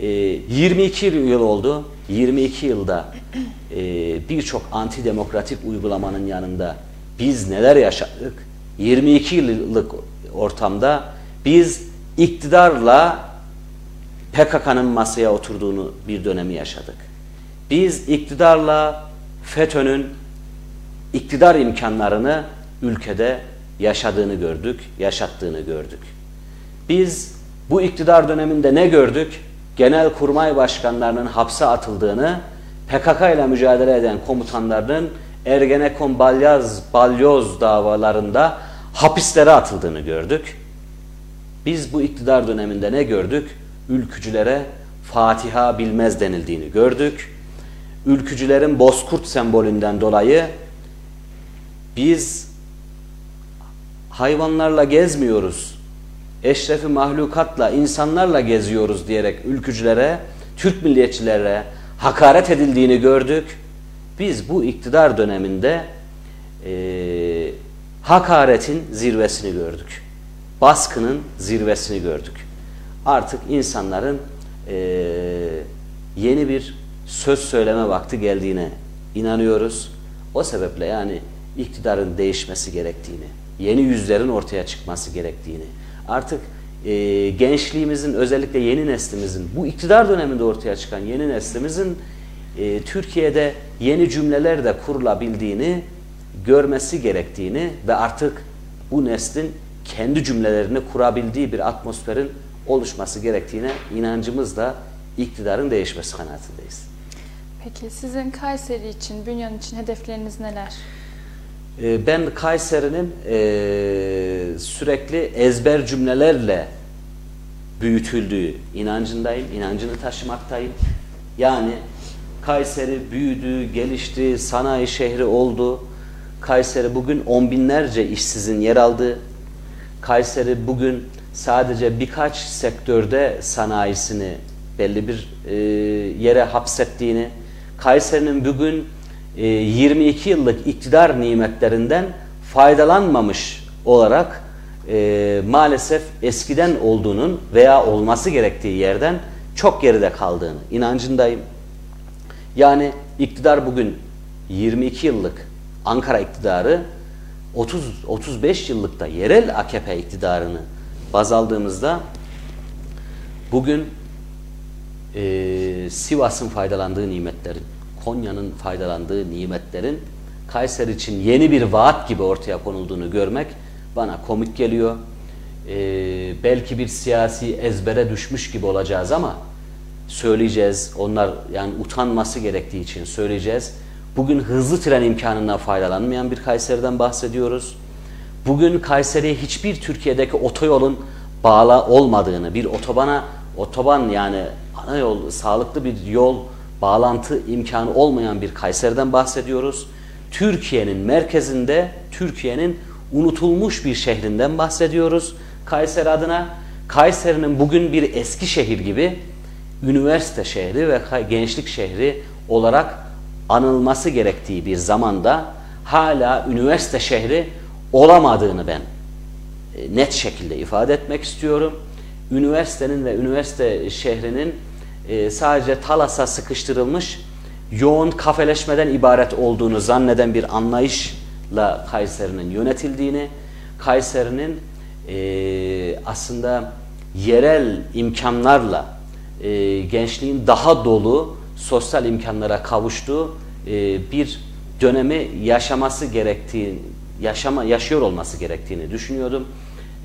B: E, 22 yıl oldu. 22 yılda e, birçok antidemokratik uygulamanın yanında biz neler yaşadık? 22 yıllık ortamda biz iktidarla PKK'nın masaya oturduğunu bir dönemi yaşadık. Biz iktidarla FETÖ'nün iktidar imkanlarını ülkede yaşadığını gördük, yaşattığını gördük. Biz Bu iktidar döneminde ne gördük? Genel kurmay başkanlarının hapse atıldığını, PKK ile mücadele eden komutanların Ergenekon balyaz, balyoz davalarında hapislere atıldığını gördük. Biz bu iktidar döneminde ne gördük? Ülkücülere Fatiha bilmez denildiğini gördük. Ülkücülerin bozkurt sembolünden dolayı biz hayvanlarla gezmiyoruz, eşrefi mahlukatla, insanlarla geziyoruz diyerek ülkücülere, Türk milliyetçilere hakaret edildiğini gördük. Biz bu iktidar döneminde e, hakaretin zirvesini gördük. Baskının zirvesini gördük. Artık insanların e, yeni bir söz söyleme vakti geldiğine inanıyoruz. O sebeple yani iktidarın değişmesi gerektiğini, yeni yüzlerin ortaya çıkması gerektiğini, artık e, gençliğimizin özellikle yeni neslimizin, bu iktidar döneminde ortaya çıkan yeni neslimizin e, Türkiye'de yeni cümleler de kurulabildiğini görmesi gerektiğini ve artık bu neslin kendi cümlelerini kurabildiği bir atmosferin oluşması gerektiğine inancımız da iktidarın değişmesi kanaatindeyiz.
A: Peki sizin Kayseri için, Bünyan için hedefleriniz neler?
B: Ee, ben Kayseri'nin e, sürekli ezber cümlelerle büyütüldüğü inancındayım, inancını taşımaktayım. Yani Kayseri büyüdü, gelişti, sanayi şehri oldu. Kayseri bugün on binlerce işsizin yer aldığı, Kayseri bugün sadece birkaç sektörde sanayisini belli bir e, yere hapsettiğini, Kayseri'nin bugün e, 22 yıllık iktidar nimetlerinden faydalanmamış olarak e, maalesef eskiden olduğunun veya olması gerektiği yerden çok geride kaldığını inancındayım. Yani iktidar bugün 22 yıllık Ankara iktidarı 30 35 yıllıkta yerel AKP iktidarını baz aldığımızda bugün e, Sivas'ın faydalandığı nimetlerin, Konya'nın faydalandığı nimetlerin Kayseri için yeni bir vaat gibi ortaya konulduğunu görmek bana komik geliyor. E, belki bir siyasi ezbere düşmüş gibi olacağız ama söyleyeceğiz. Onlar yani utanması gerektiği için söyleyeceğiz. Bugün hızlı tren imkanından faydalanmayan bir Kayseri'den bahsediyoruz. Bugün Kayseri'ye hiçbir Türkiye'deki otoyolun bağlı olmadığını, bir otobana, otoban yani ana yol, sağlıklı bir yol bağlantı imkanı olmayan bir Kayseri'den bahsediyoruz. Türkiye'nin merkezinde, Türkiye'nin unutulmuş bir şehrinden bahsediyoruz. Kayseri adına, Kayseri'nin bugün bir eski şehir gibi üniversite şehri ve gençlik şehri olarak anılması gerektiği bir zamanda hala üniversite şehri olamadığını ben e, net şekilde ifade etmek istiyorum. Üniversitenin ve üniversite şehrinin e, sadece Talas'a sıkıştırılmış yoğun kafeleşmeden ibaret olduğunu zanneden bir anlayışla Kayseri'nin yönetildiğini, Kayseri'nin e, aslında yerel imkanlarla gençliğin daha dolu sosyal imkanlara kavuştuğu bir dönemi yaşaması gerektiği, yaşama yaşıyor olması gerektiğini düşünüyordum.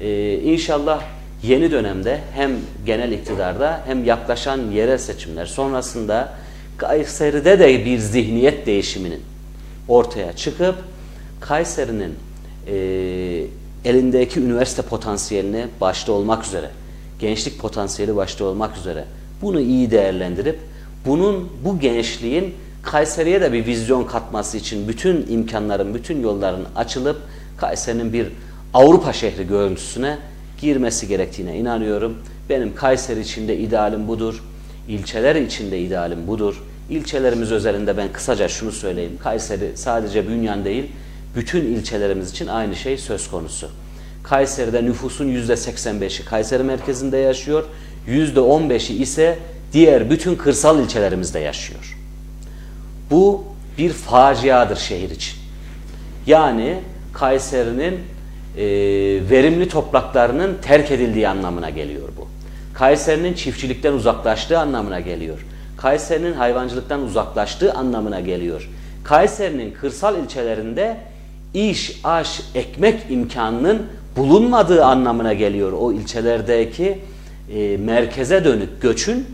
B: Ee, inşallah yeni dönemde hem genel iktidarda hem yaklaşan yerel seçimler sonrasında Kayseri'de de bir zihniyet değişiminin ortaya çıkıp Kayseri'nin e, elindeki üniversite potansiyelini başta olmak üzere, gençlik potansiyeli başta olmak üzere bunu iyi değerlendirip bunun bu gençliğin Kayseri'ye de bir vizyon katması için bütün imkanların, bütün yolların açılıp Kayseri'nin bir Avrupa şehri görüntüsüne girmesi gerektiğine inanıyorum. Benim Kayseri içinde idealim budur. İlçeler içinde idealim budur. İlçelerimiz özelinde ben kısaca şunu söyleyeyim. Kayseri sadece Bünyan değil, bütün ilçelerimiz için aynı şey söz konusu. Kayseri'de nüfusun %85'i Kayseri merkezinde yaşıyor. %15'i ise diğer bütün kırsal ilçelerimizde yaşıyor. Bu bir faciadır şehir için. Yani Kayseri'nin e, verimli topraklarının terk edildiği anlamına geliyor bu. Kayseri'nin çiftçilikten uzaklaştığı anlamına geliyor. Kayseri'nin hayvancılıktan uzaklaştığı anlamına geliyor. Kayseri'nin kırsal ilçelerinde iş, aş, ekmek imkanının bulunmadığı anlamına geliyor o ilçelerdeki e, merkeze dönük göçün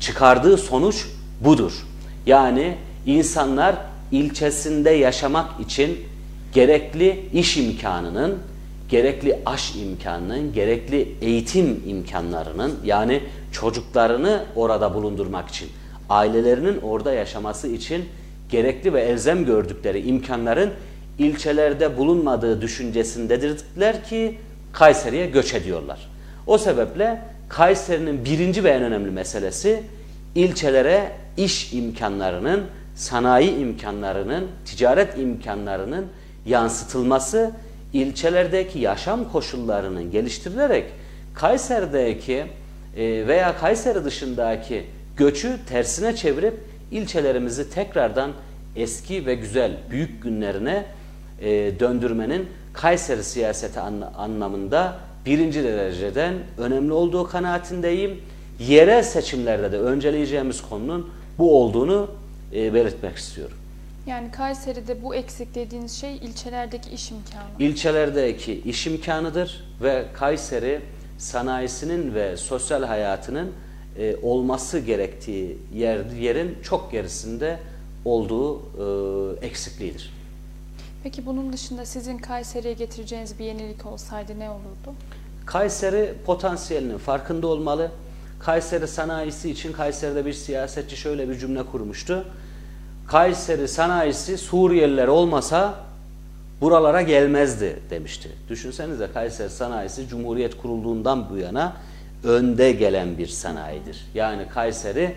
B: çıkardığı sonuç budur. Yani insanlar ilçesinde yaşamak için gerekli iş imkanının, gerekli aş imkanının, gerekli eğitim imkanlarının yani çocuklarını orada bulundurmak için, ailelerinin orada yaşaması için gerekli ve elzem gördükleri imkanların ilçelerde bulunmadığı düşüncesindedirler ki Kayseri'ye göç ediyorlar. O sebeple Kayseri'nin birinci ve en önemli meselesi ilçelere iş imkanlarının, sanayi imkanlarının, ticaret imkanlarının yansıtılması, ilçelerdeki yaşam koşullarının geliştirilerek Kayseri'deki e, veya Kayseri dışındaki göçü tersine çevirip ilçelerimizi tekrardan eski ve güzel büyük günlerine e, döndürmenin Kayseri siyaseti anlamında birinci dereceden önemli olduğu kanaatindeyim. Yerel seçimlerde de önceleyeceğimiz konunun bu olduğunu e, belirtmek istiyorum.
A: Yani Kayseri'de bu eksik dediğiniz şey ilçelerdeki iş imkanı.
B: İlçelerdeki iş imkanıdır ve Kayseri sanayisinin ve sosyal hayatının e, olması gerektiği yer, yerin çok gerisinde olduğu e, eksikliğidir.
A: Peki bunun dışında sizin Kayseri'ye getireceğiniz bir yenilik olsaydı ne olurdu?
B: Kayseri potansiyelinin farkında olmalı. Kayseri sanayisi için Kayseri'de bir siyasetçi şöyle bir cümle kurmuştu. Kayseri sanayisi Suriyeliler olmasa buralara gelmezdi demişti. Düşünsenize Kayseri sanayisi Cumhuriyet kurulduğundan bu yana önde gelen bir sanayidir. Yani Kayseri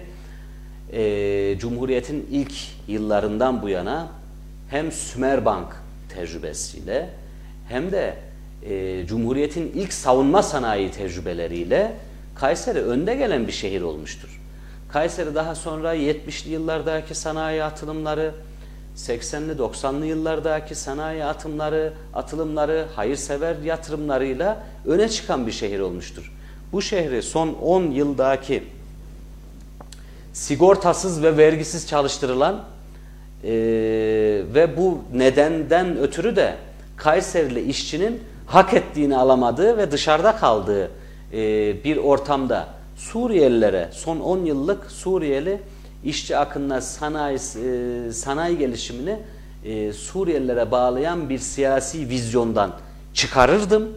B: e, Cumhuriyet'in ilk yıllarından bu yana hem Sümerbank tecrübesiyle hem de e, Cumhuriyet'in ilk savunma sanayi tecrübeleriyle Kayseri önde gelen bir şehir olmuştur. Kayseri daha sonra 70'li yıllardaki sanayi atılımları, 80'li 90'lı yıllardaki sanayi atımları, atılımları, hayırsever yatırımlarıyla öne çıkan bir şehir olmuştur. Bu şehri son 10 yıldaki sigortasız ve vergisiz çalıştırılan e, ve bu nedenden ötürü de Kayserili işçinin hak ettiğini alamadığı ve dışarıda kaldığı e, bir ortamda Suriyelilere son 10 yıllık Suriyeli işçi akınına sanayi, e, sanayi gelişimini e, Suriyelilere bağlayan bir siyasi vizyondan çıkarırdım.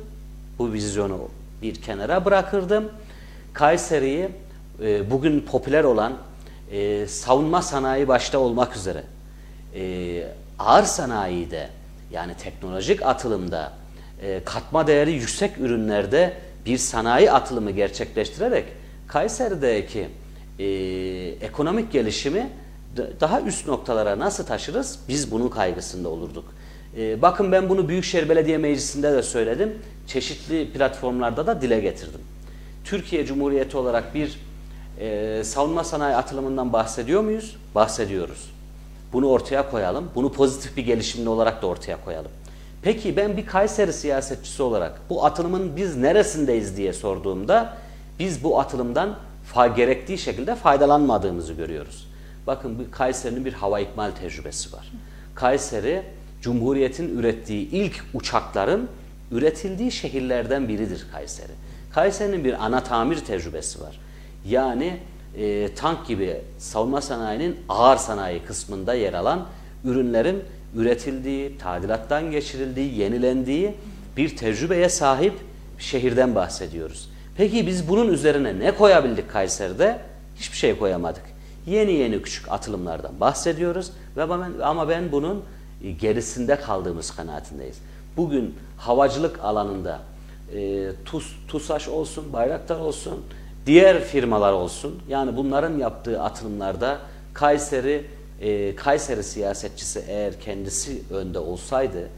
B: Bu vizyonu bir kenara bırakırdım. Kayseri'yi e, bugün popüler olan savunma sanayi başta olmak üzere ağır sanayide yani teknolojik atılımda katma değeri yüksek ürünlerde bir sanayi atılımı gerçekleştirerek Kayseri'deki e, ekonomik gelişimi daha üst noktalara nasıl taşırız? Biz bunun kaygısında olurduk. E, bakın ben bunu Büyükşehir Belediye Meclisi'nde de söyledim. Çeşitli platformlarda da dile getirdim. Türkiye Cumhuriyeti olarak bir e, savunma sanayi atılımından bahsediyor muyuz? Bahsediyoruz. Bunu ortaya koyalım. Bunu pozitif bir gelişimli olarak da ortaya koyalım. Peki ben bir Kayseri siyasetçisi olarak bu atılımın biz neresindeyiz diye sorduğumda biz bu atılımdan gerektiği şekilde faydalanmadığımızı görüyoruz. Bakın Kayseri'nin bir hava ikmal tecrübesi var. Kayseri Cumhuriyet'in ürettiği ilk uçakların üretildiği şehirlerden biridir Kayseri. Kayseri'nin bir ana tamir tecrübesi var. Yani e, tank gibi savunma sanayinin ağır sanayi kısmında yer alan ürünlerin üretildiği, tadilattan geçirildiği, yenilendiği bir tecrübeye sahip şehirden bahsediyoruz. Peki biz bunun üzerine ne koyabildik Kayseri'de? Hiçbir şey koyamadık. Yeni yeni küçük atılımlardan bahsediyoruz ve ben, ama ben bunun gerisinde kaldığımız kanaatindeyiz. Bugün havacılık alanında e, TUS, TUSAŞ olsun, Bayraktar olsun, diğer firmalar olsun. Yani bunların yaptığı atılımlarda Kayseri e, Kayseri siyasetçisi eğer kendisi önde olsaydı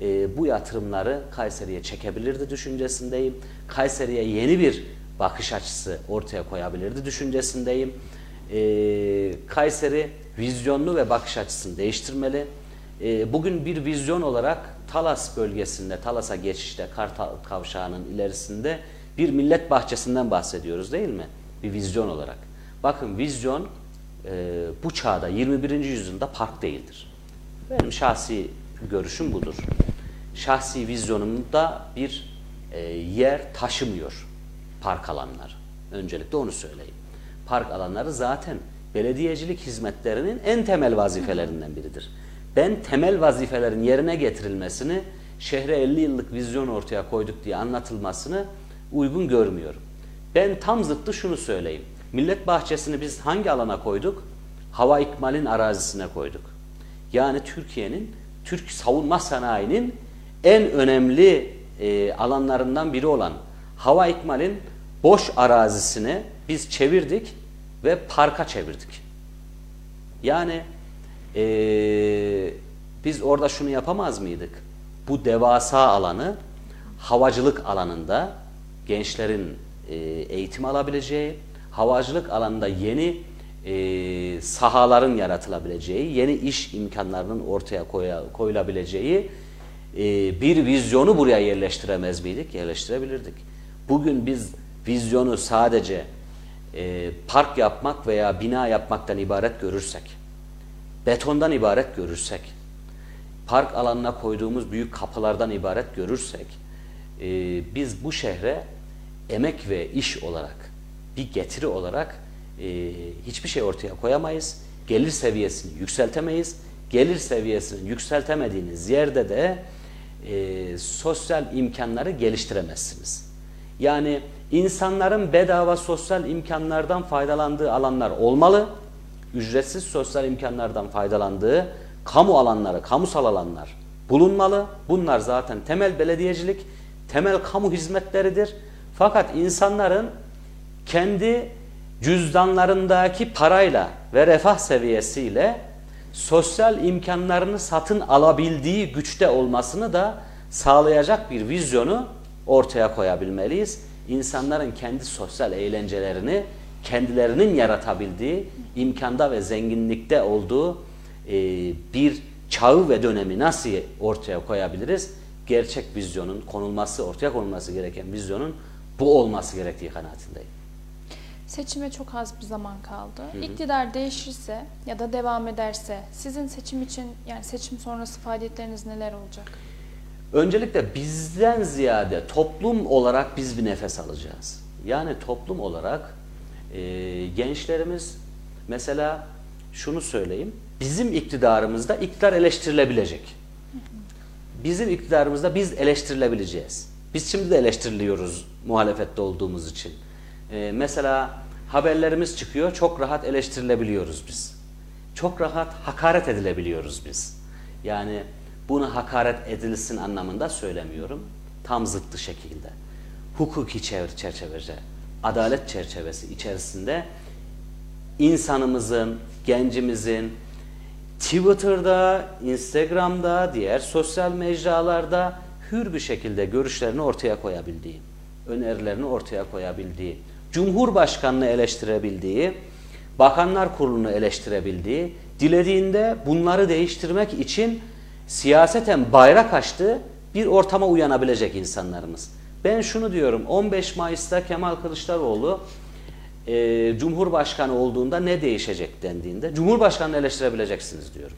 B: e, bu yatırımları Kayseri'ye çekebilirdi düşüncesindeyim. Kayseri'ye yeni bir bakış açısı ortaya koyabilirdi düşüncesindeyim. E, Kayseri vizyonlu ve bakış açısını değiştirmeli. E, bugün bir vizyon olarak Talas bölgesinde, Talas'a geçişte, Kartal Kavşağı'nın ilerisinde bir millet bahçesinden bahsediyoruz değil mi? Bir vizyon olarak. Bakın vizyon e, bu çağda 21. yüzyılda park değildir. Benim şahsi görüşüm budur. Şahsi vizyonumda bir e, yer taşımıyor. park alanları. Öncelikle onu söyleyeyim. Park alanları zaten belediyecilik hizmetlerinin en temel vazifelerinden biridir. Ben temel vazifelerin yerine getirilmesini şehre 50 yıllık vizyon ortaya koyduk diye anlatılmasını uygun görmüyorum. Ben tam zıttı şunu söyleyeyim. Millet bahçesini biz hangi alana koyduk? Hava ikmalin arazisine koyduk. Yani Türkiye'nin, Türk savunma sanayinin en önemli e, alanlarından biri olan hava ikmalin boş arazisini biz çevirdik ve parka çevirdik. Yani e, biz orada şunu yapamaz mıydık? Bu devasa alanı havacılık alanında gençlerin e, eğitim alabileceği, havacılık alanında yeni e, sahaların yaratılabileceği, yeni iş imkanlarının ortaya koyulabileceği e, bir vizyonu buraya yerleştiremez miydik? Yerleştirebilirdik. Bugün biz vizyonu sadece e, park yapmak veya bina yapmaktan ibaret görürsek, betondan ibaret görürsek, park alanına koyduğumuz büyük kapılardan ibaret görürsek, e, biz bu şehre emek ve iş olarak, bir getiri olarak e, hiçbir şey ortaya koyamayız. Gelir seviyesini yükseltemeyiz. Gelir seviyesini yükseltemediğiniz yerde de e, sosyal imkanları geliştiremezsiniz. Yani insanların bedava sosyal imkanlardan faydalandığı alanlar olmalı. Ücretsiz sosyal imkanlardan faydalandığı kamu alanları, kamusal alanlar bulunmalı. Bunlar zaten temel belediyecilik, temel kamu hizmetleridir. Fakat insanların kendi cüzdanlarındaki parayla ve refah seviyesiyle sosyal imkanlarını satın alabildiği güçte olmasını da sağlayacak bir vizyonu ortaya koyabilmeliyiz. İnsanların kendi sosyal eğlencelerini kendilerinin yaratabildiği, imkanda ve zenginlikte olduğu e, bir çağı ve dönemi nasıl ortaya koyabiliriz? Gerçek vizyonun konulması, ortaya konulması gereken vizyonun bu olması gerektiği kanaatindeyim.
A: Seçime çok az bir zaman kaldı. Hı hı. İktidar değişirse ya da devam ederse sizin seçim için yani seçim sonrası faaliyetleriniz neler olacak?
B: Öncelikle bizden ziyade toplum olarak biz bir nefes alacağız. Yani toplum olarak e, gençlerimiz mesela şunu söyleyeyim. Bizim iktidarımızda iktidar eleştirilebilecek. Bizim iktidarımızda biz eleştirilebileceğiz. Biz şimdi de eleştiriliyoruz muhalefette olduğumuz için. Ee, mesela haberlerimiz çıkıyor, çok rahat eleştirilebiliyoruz biz. Çok rahat hakaret edilebiliyoruz biz. Yani bunu hakaret edilsin anlamında söylemiyorum. Tam zıttı şekilde. Hukuki çerçevece, adalet çerçevesi içerisinde insanımızın, gencimizin Twitter'da, Instagram'da, diğer sosyal mecralarda hür bir şekilde görüşlerini ortaya koyabildiği, önerilerini ortaya koyabildiği, Cumhurbaşkanını eleştirebildiği, Bakanlar Kurulu'nu eleştirebildiği, dilediğinde bunları değiştirmek için siyaseten bayrak açtığı bir ortama uyanabilecek insanlarımız. Ben şunu diyorum 15 Mayıs'ta Kemal Kılıçdaroğlu e, Cumhurbaşkanı olduğunda ne değişecek dendiğinde Cumhurbaşkanını eleştirebileceksiniz diyorum.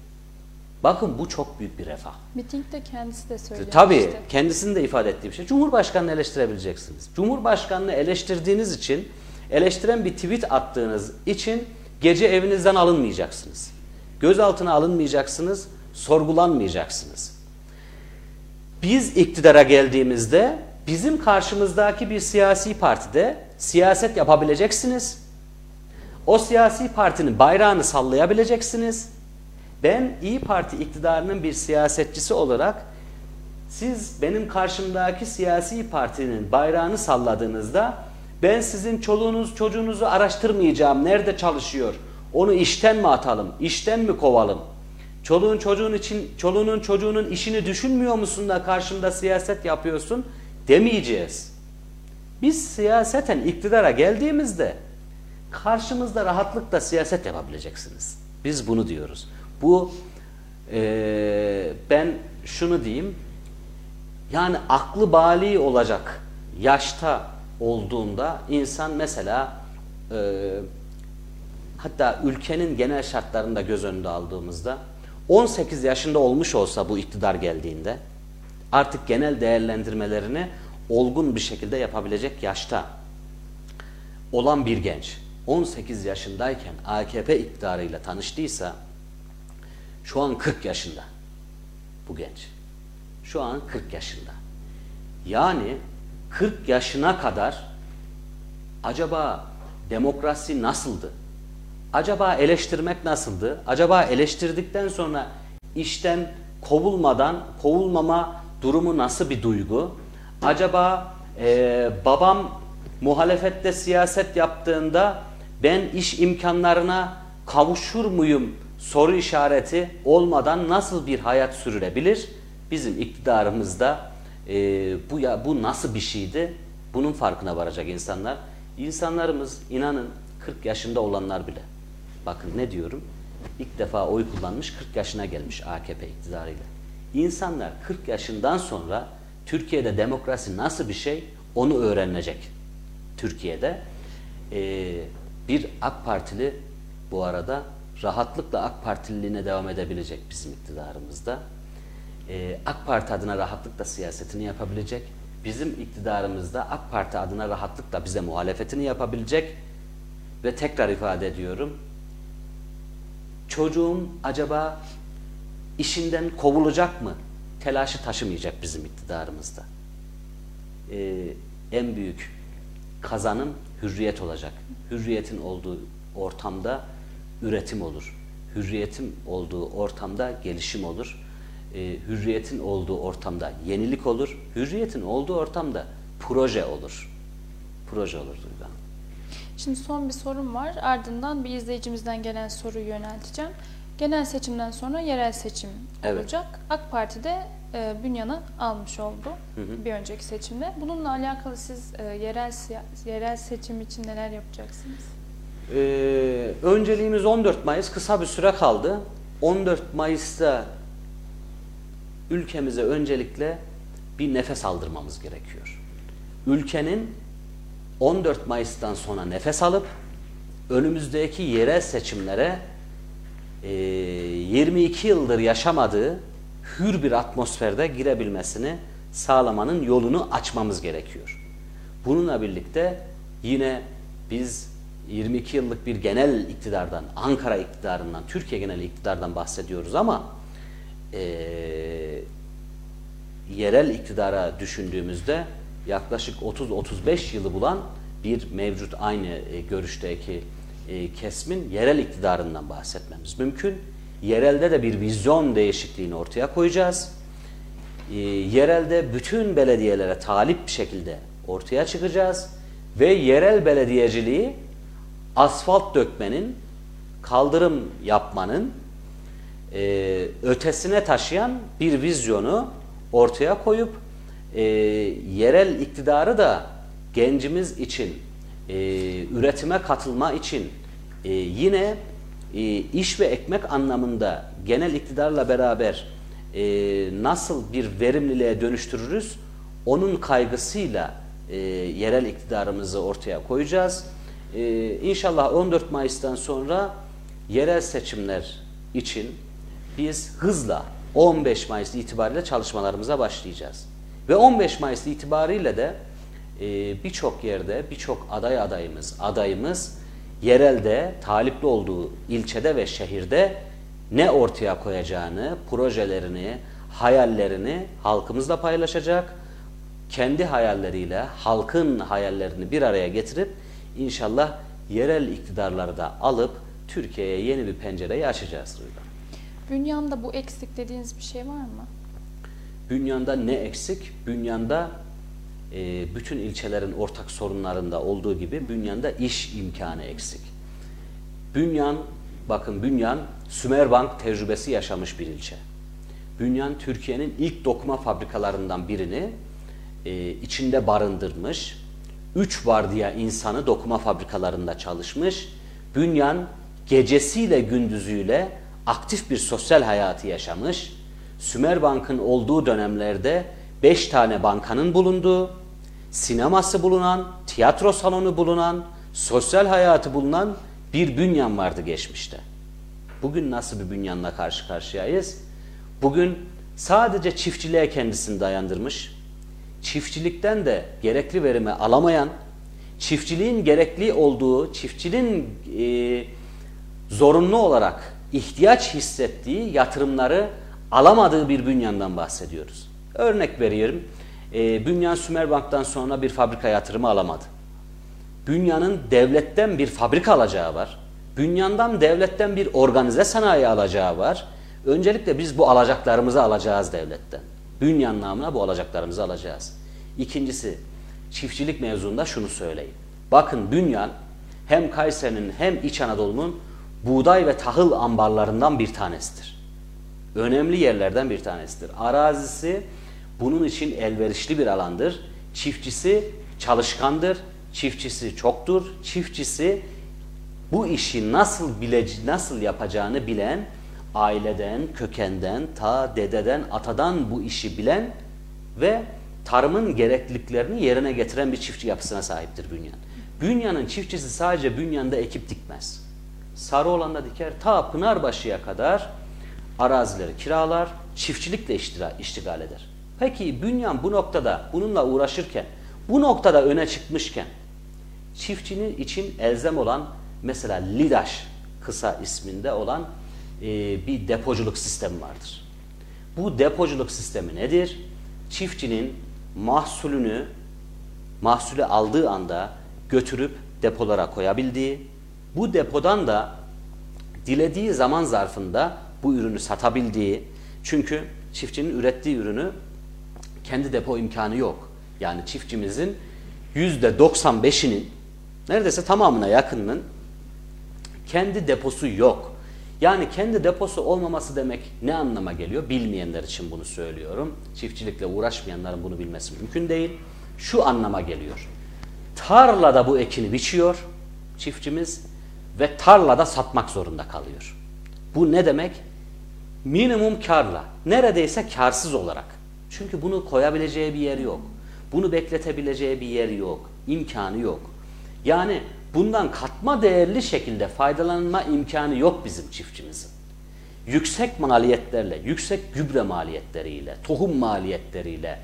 B: Bakın bu çok büyük bir refah.
A: Mitingde kendisi de söyledi.
B: Tabii kendisinin de ifade ettiği bir şey. Cumhurbaşkanını eleştirebileceksiniz. Cumhurbaşkanını eleştirdiğiniz için, eleştiren bir tweet attığınız için gece evinizden alınmayacaksınız. Gözaltına alınmayacaksınız, sorgulanmayacaksınız. Biz iktidara geldiğimizde bizim karşımızdaki bir siyasi partide siyaset yapabileceksiniz. O siyasi partinin bayrağını sallayabileceksiniz ben İyi Parti iktidarının bir siyasetçisi olarak siz benim karşımdaki siyasi partinin bayrağını salladığınızda ben sizin çoluğunuz çocuğunuzu araştırmayacağım. Nerede çalışıyor? Onu işten mi atalım? İşten mi kovalım? Çoluğun çocuğun için çoluğunun çocuğunun işini düşünmüyor musun da karşımda siyaset yapıyorsun demeyeceğiz. Biz siyaseten iktidara geldiğimizde karşımızda rahatlıkla siyaset yapabileceksiniz. Biz bunu diyoruz. Bu e, ben şunu diyeyim. Yani aklı bali olacak yaşta olduğunda insan mesela e, hatta ülkenin genel şartlarında göz önünde aldığımızda 18 yaşında olmuş olsa bu iktidar geldiğinde artık genel değerlendirmelerini olgun bir şekilde yapabilecek yaşta olan bir genç 18 yaşındayken AKP iktidarıyla tanıştıysa şu an 40 yaşında bu genç. Şu an 40 yaşında. Yani 40 yaşına kadar acaba demokrasi nasıldı? Acaba eleştirmek nasıldı? Acaba eleştirdikten sonra işten kovulmadan kovulmama durumu nasıl bir duygu? Acaba e, babam muhalefette siyaset yaptığında ben iş imkanlarına kavuşur muyum soru işareti olmadan nasıl bir hayat sürülebilir? Bizim iktidarımızda e, bu ya bu nasıl bir şeydi? Bunun farkına varacak insanlar. İnsanlarımız inanın 40 yaşında olanlar bile. Bakın ne diyorum? İlk defa oy kullanmış 40 yaşına gelmiş AKP iktidarıyla. İnsanlar 40 yaşından sonra Türkiye'de demokrasi nasıl bir şey onu öğrenecek. Türkiye'de e, bir AK Partili bu arada rahatlıkla AK Partililiğine devam edebilecek bizim iktidarımızda. E, AK Parti adına rahatlıkla siyasetini yapabilecek. Bizim iktidarımızda AK Parti adına rahatlıkla bize muhalefetini yapabilecek. Ve tekrar ifade ediyorum. Çocuğum acaba işinden kovulacak mı? Telaşı taşımayacak bizim iktidarımızda. Ee, en büyük kazanım hürriyet olacak. Hürriyetin olduğu ortamda üretim olur. Hürriyetin olduğu ortamda gelişim olur. Ee, hürriyetin olduğu ortamda yenilik olur. Hürriyetin olduğu ortamda proje olur. Proje olur Duygu Hanım.
A: Şimdi son bir sorum var. Ardından bir izleyicimizden gelen soruyu yönelteceğim. Genel seçimden sonra yerel seçim
B: Evet.
A: olacak. AK Parti de e, Bünyan'ı almış oldu bir önceki seçimde. Bununla alakalı siz e, yerel yerel seçim için neler yapacaksınız?
B: Ee, önceliğimiz 14 Mayıs kısa bir süre kaldı. 14 Mayıs'ta ülkemize öncelikle bir nefes aldırmamız gerekiyor. Ülkenin 14 Mayıs'tan sonra nefes alıp önümüzdeki yerel seçimlere e, 22 yıldır yaşamadığı hür bir atmosferde girebilmesini sağlamanın yolunu açmamız gerekiyor. Bununla birlikte yine biz 22 yıllık bir genel iktidardan, Ankara iktidarından, Türkiye genel iktidardan bahsediyoruz ama eee yerel iktidara düşündüğümüzde yaklaşık 30-35 yılı bulan bir mevcut aynı e, görüşteki e, kesmin yerel iktidarından bahsetmemiz mümkün. Yerelde de bir vizyon değişikliğini ortaya koyacağız. E, yerelde bütün belediyelere talip bir şekilde ortaya çıkacağız ve yerel belediyeciliği asfalt dökmenin, kaldırım yapmanın e, ötesine taşıyan bir vizyonu ortaya koyup e, yerel iktidarı da gencimiz için, e, üretime katılma için e, yine e, iş ve ekmek anlamında genel iktidarla beraber e, nasıl bir verimliliğe dönüştürürüz onun kaygısıyla e, yerel iktidarımızı ortaya koyacağız. E, inşallah 14 Mayıs'tan sonra yerel seçimler için biz hızla 15 Mayıs itibariyle çalışmalarımıza başlayacağız. Ve 15 Mayıs itibariyle de e, birçok yerde birçok aday adayımız, adayımız yerelde, talipli olduğu ilçede ve şehirde ne ortaya koyacağını, projelerini, hayallerini halkımızla paylaşacak. Kendi hayalleriyle halkın hayallerini bir araya getirip inşallah yerel iktidarları da alıp Türkiye'ye yeni bir pencereyi açacağız Duygu.
A: Bünyan'da bu eksik dediğiniz bir şey var mı?
B: Bünyanda ne eksik? Bünyanda e, bütün ilçelerin ortak sorunlarında olduğu gibi Bünyan'da iş imkanı eksik. Bünyan, bakın Bünyan Sümerbank tecrübesi yaşamış bir ilçe. Bünyan Türkiye'nin ilk dokuma fabrikalarından birini e, içinde barındırmış. Üç vardiya insanı dokuma fabrikalarında çalışmış. Bünyan gecesiyle gündüzüyle aktif bir sosyal hayatı yaşamış. Sümerbank'ın olduğu dönemlerde beş tane bankanın bulunduğu, sineması bulunan, tiyatro salonu bulunan, sosyal hayatı bulunan bir bünyan vardı geçmişte. Bugün nasıl bir bünyanla karşı karşıyayız? Bugün sadece çiftçiliğe kendisini dayandırmış, çiftçilikten de gerekli verimi alamayan, çiftçiliğin gerekli olduğu, çiftçinin e, zorunlu olarak ihtiyaç hissettiği yatırımları alamadığı bir bünyandan bahsediyoruz. Örnek veriyorum, e, Bünyan Sümerbank'tan sonra bir fabrika yatırımı alamadı. Bünyanın devletten bir fabrika alacağı var. Bünyandan devletten bir organize sanayi alacağı var. Öncelikle biz bu alacaklarımızı alacağız devletten. Bünyan namına bu alacaklarımızı alacağız. İkincisi çiftçilik mevzuunda şunu söyleyeyim. Bakın Bünyan hem Kayseri'nin hem İç Anadolu'nun buğday ve tahıl ambarlarından bir tanesidir. Önemli yerlerden bir tanesidir. Arazisi bunun için elverişli bir alandır. Çiftçisi çalışkandır, çiftçisi çoktur, çiftçisi bu işi nasıl bilece nasıl yapacağını bilen, aileden, kökenden, ta dededen, atadan bu işi bilen ve tarımın gerekliliklerini yerine getiren bir çiftçi yapısına sahiptir Bünyan. Bünyan'ın çiftçisi sadece Bünyan'da ekip dikmez. Sarıoğlan'da diker, ta Pınarbaşı'ya kadar arazileri kiralar, çiftçilikle iştigal eder. Peki Bünyan bu noktada bununla uğraşırken, bu noktada öne çıkmışken çiftçinin için elzem olan mesela LİDAŞ kısa isminde olan e, bir depoculuk sistemi vardır. Bu depoculuk sistemi nedir? Çiftçinin mahsulünü mahsulü aldığı anda götürüp depolara koyabildiği, bu depodan da dilediği zaman zarfında bu ürünü satabildiği, çünkü çiftçinin ürettiği ürünü kendi depo imkanı yok. Yani çiftçimizin yüzde 95'inin neredeyse tamamına yakınının kendi deposu yok. Yani kendi deposu olmaması demek ne anlama geliyor? Bilmeyenler için bunu söylüyorum. Çiftçilikle uğraşmayanların bunu bilmesi mümkün değil. Şu anlama geliyor. Tarlada bu ekini biçiyor çiftçimiz ve tarlada satmak zorunda kalıyor. Bu ne demek? Minimum karla, neredeyse karsız olarak. Çünkü bunu koyabileceği bir yer yok. Bunu bekletebileceği bir yer yok. imkanı yok. Yani bundan katma değerli şekilde faydalanma imkanı yok bizim çiftçimizin. Yüksek maliyetlerle, yüksek gübre maliyetleriyle, tohum maliyetleriyle,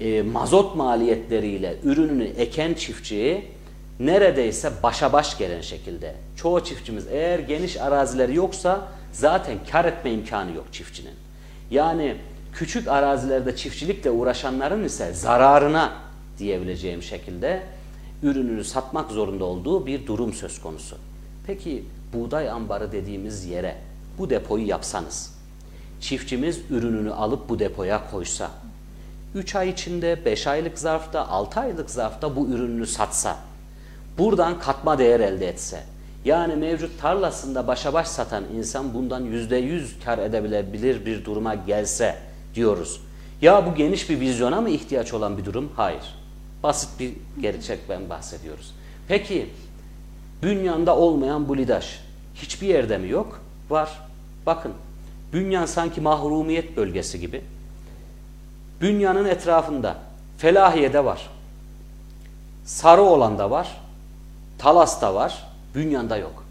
B: e, mazot maliyetleriyle ürününü eken çiftçiyi neredeyse başa baş gelen şekilde çoğu çiftçimiz eğer geniş arazileri yoksa zaten kar etme imkanı yok çiftçinin. Yani küçük arazilerde çiftçilikle uğraşanların ise zararına diyebileceğim şekilde ürününü satmak zorunda olduğu bir durum söz konusu. Peki buğday ambarı dediğimiz yere bu depoyu yapsanız, çiftçimiz ürününü alıp bu depoya koysa, 3 ay içinde, 5 aylık zarfta, 6 aylık zarfta bu ürününü satsa, buradan katma değer elde etse, yani mevcut tarlasında başa baş satan insan bundan %100 kar edebilir bir duruma gelse diyoruz. Ya bu geniş bir vizyona mı ihtiyaç olan bir durum? Hayır. Basit bir gerçekten bahsediyoruz. Peki bünyanda olmayan bu lidaş hiçbir yerde mi yok? Var. Bakın bünyan sanki mahrumiyet bölgesi gibi. Bünyanın etrafında Felahiye'de var. Sarıoğlan'da var. Talas'ta var. Bünyan'da yok.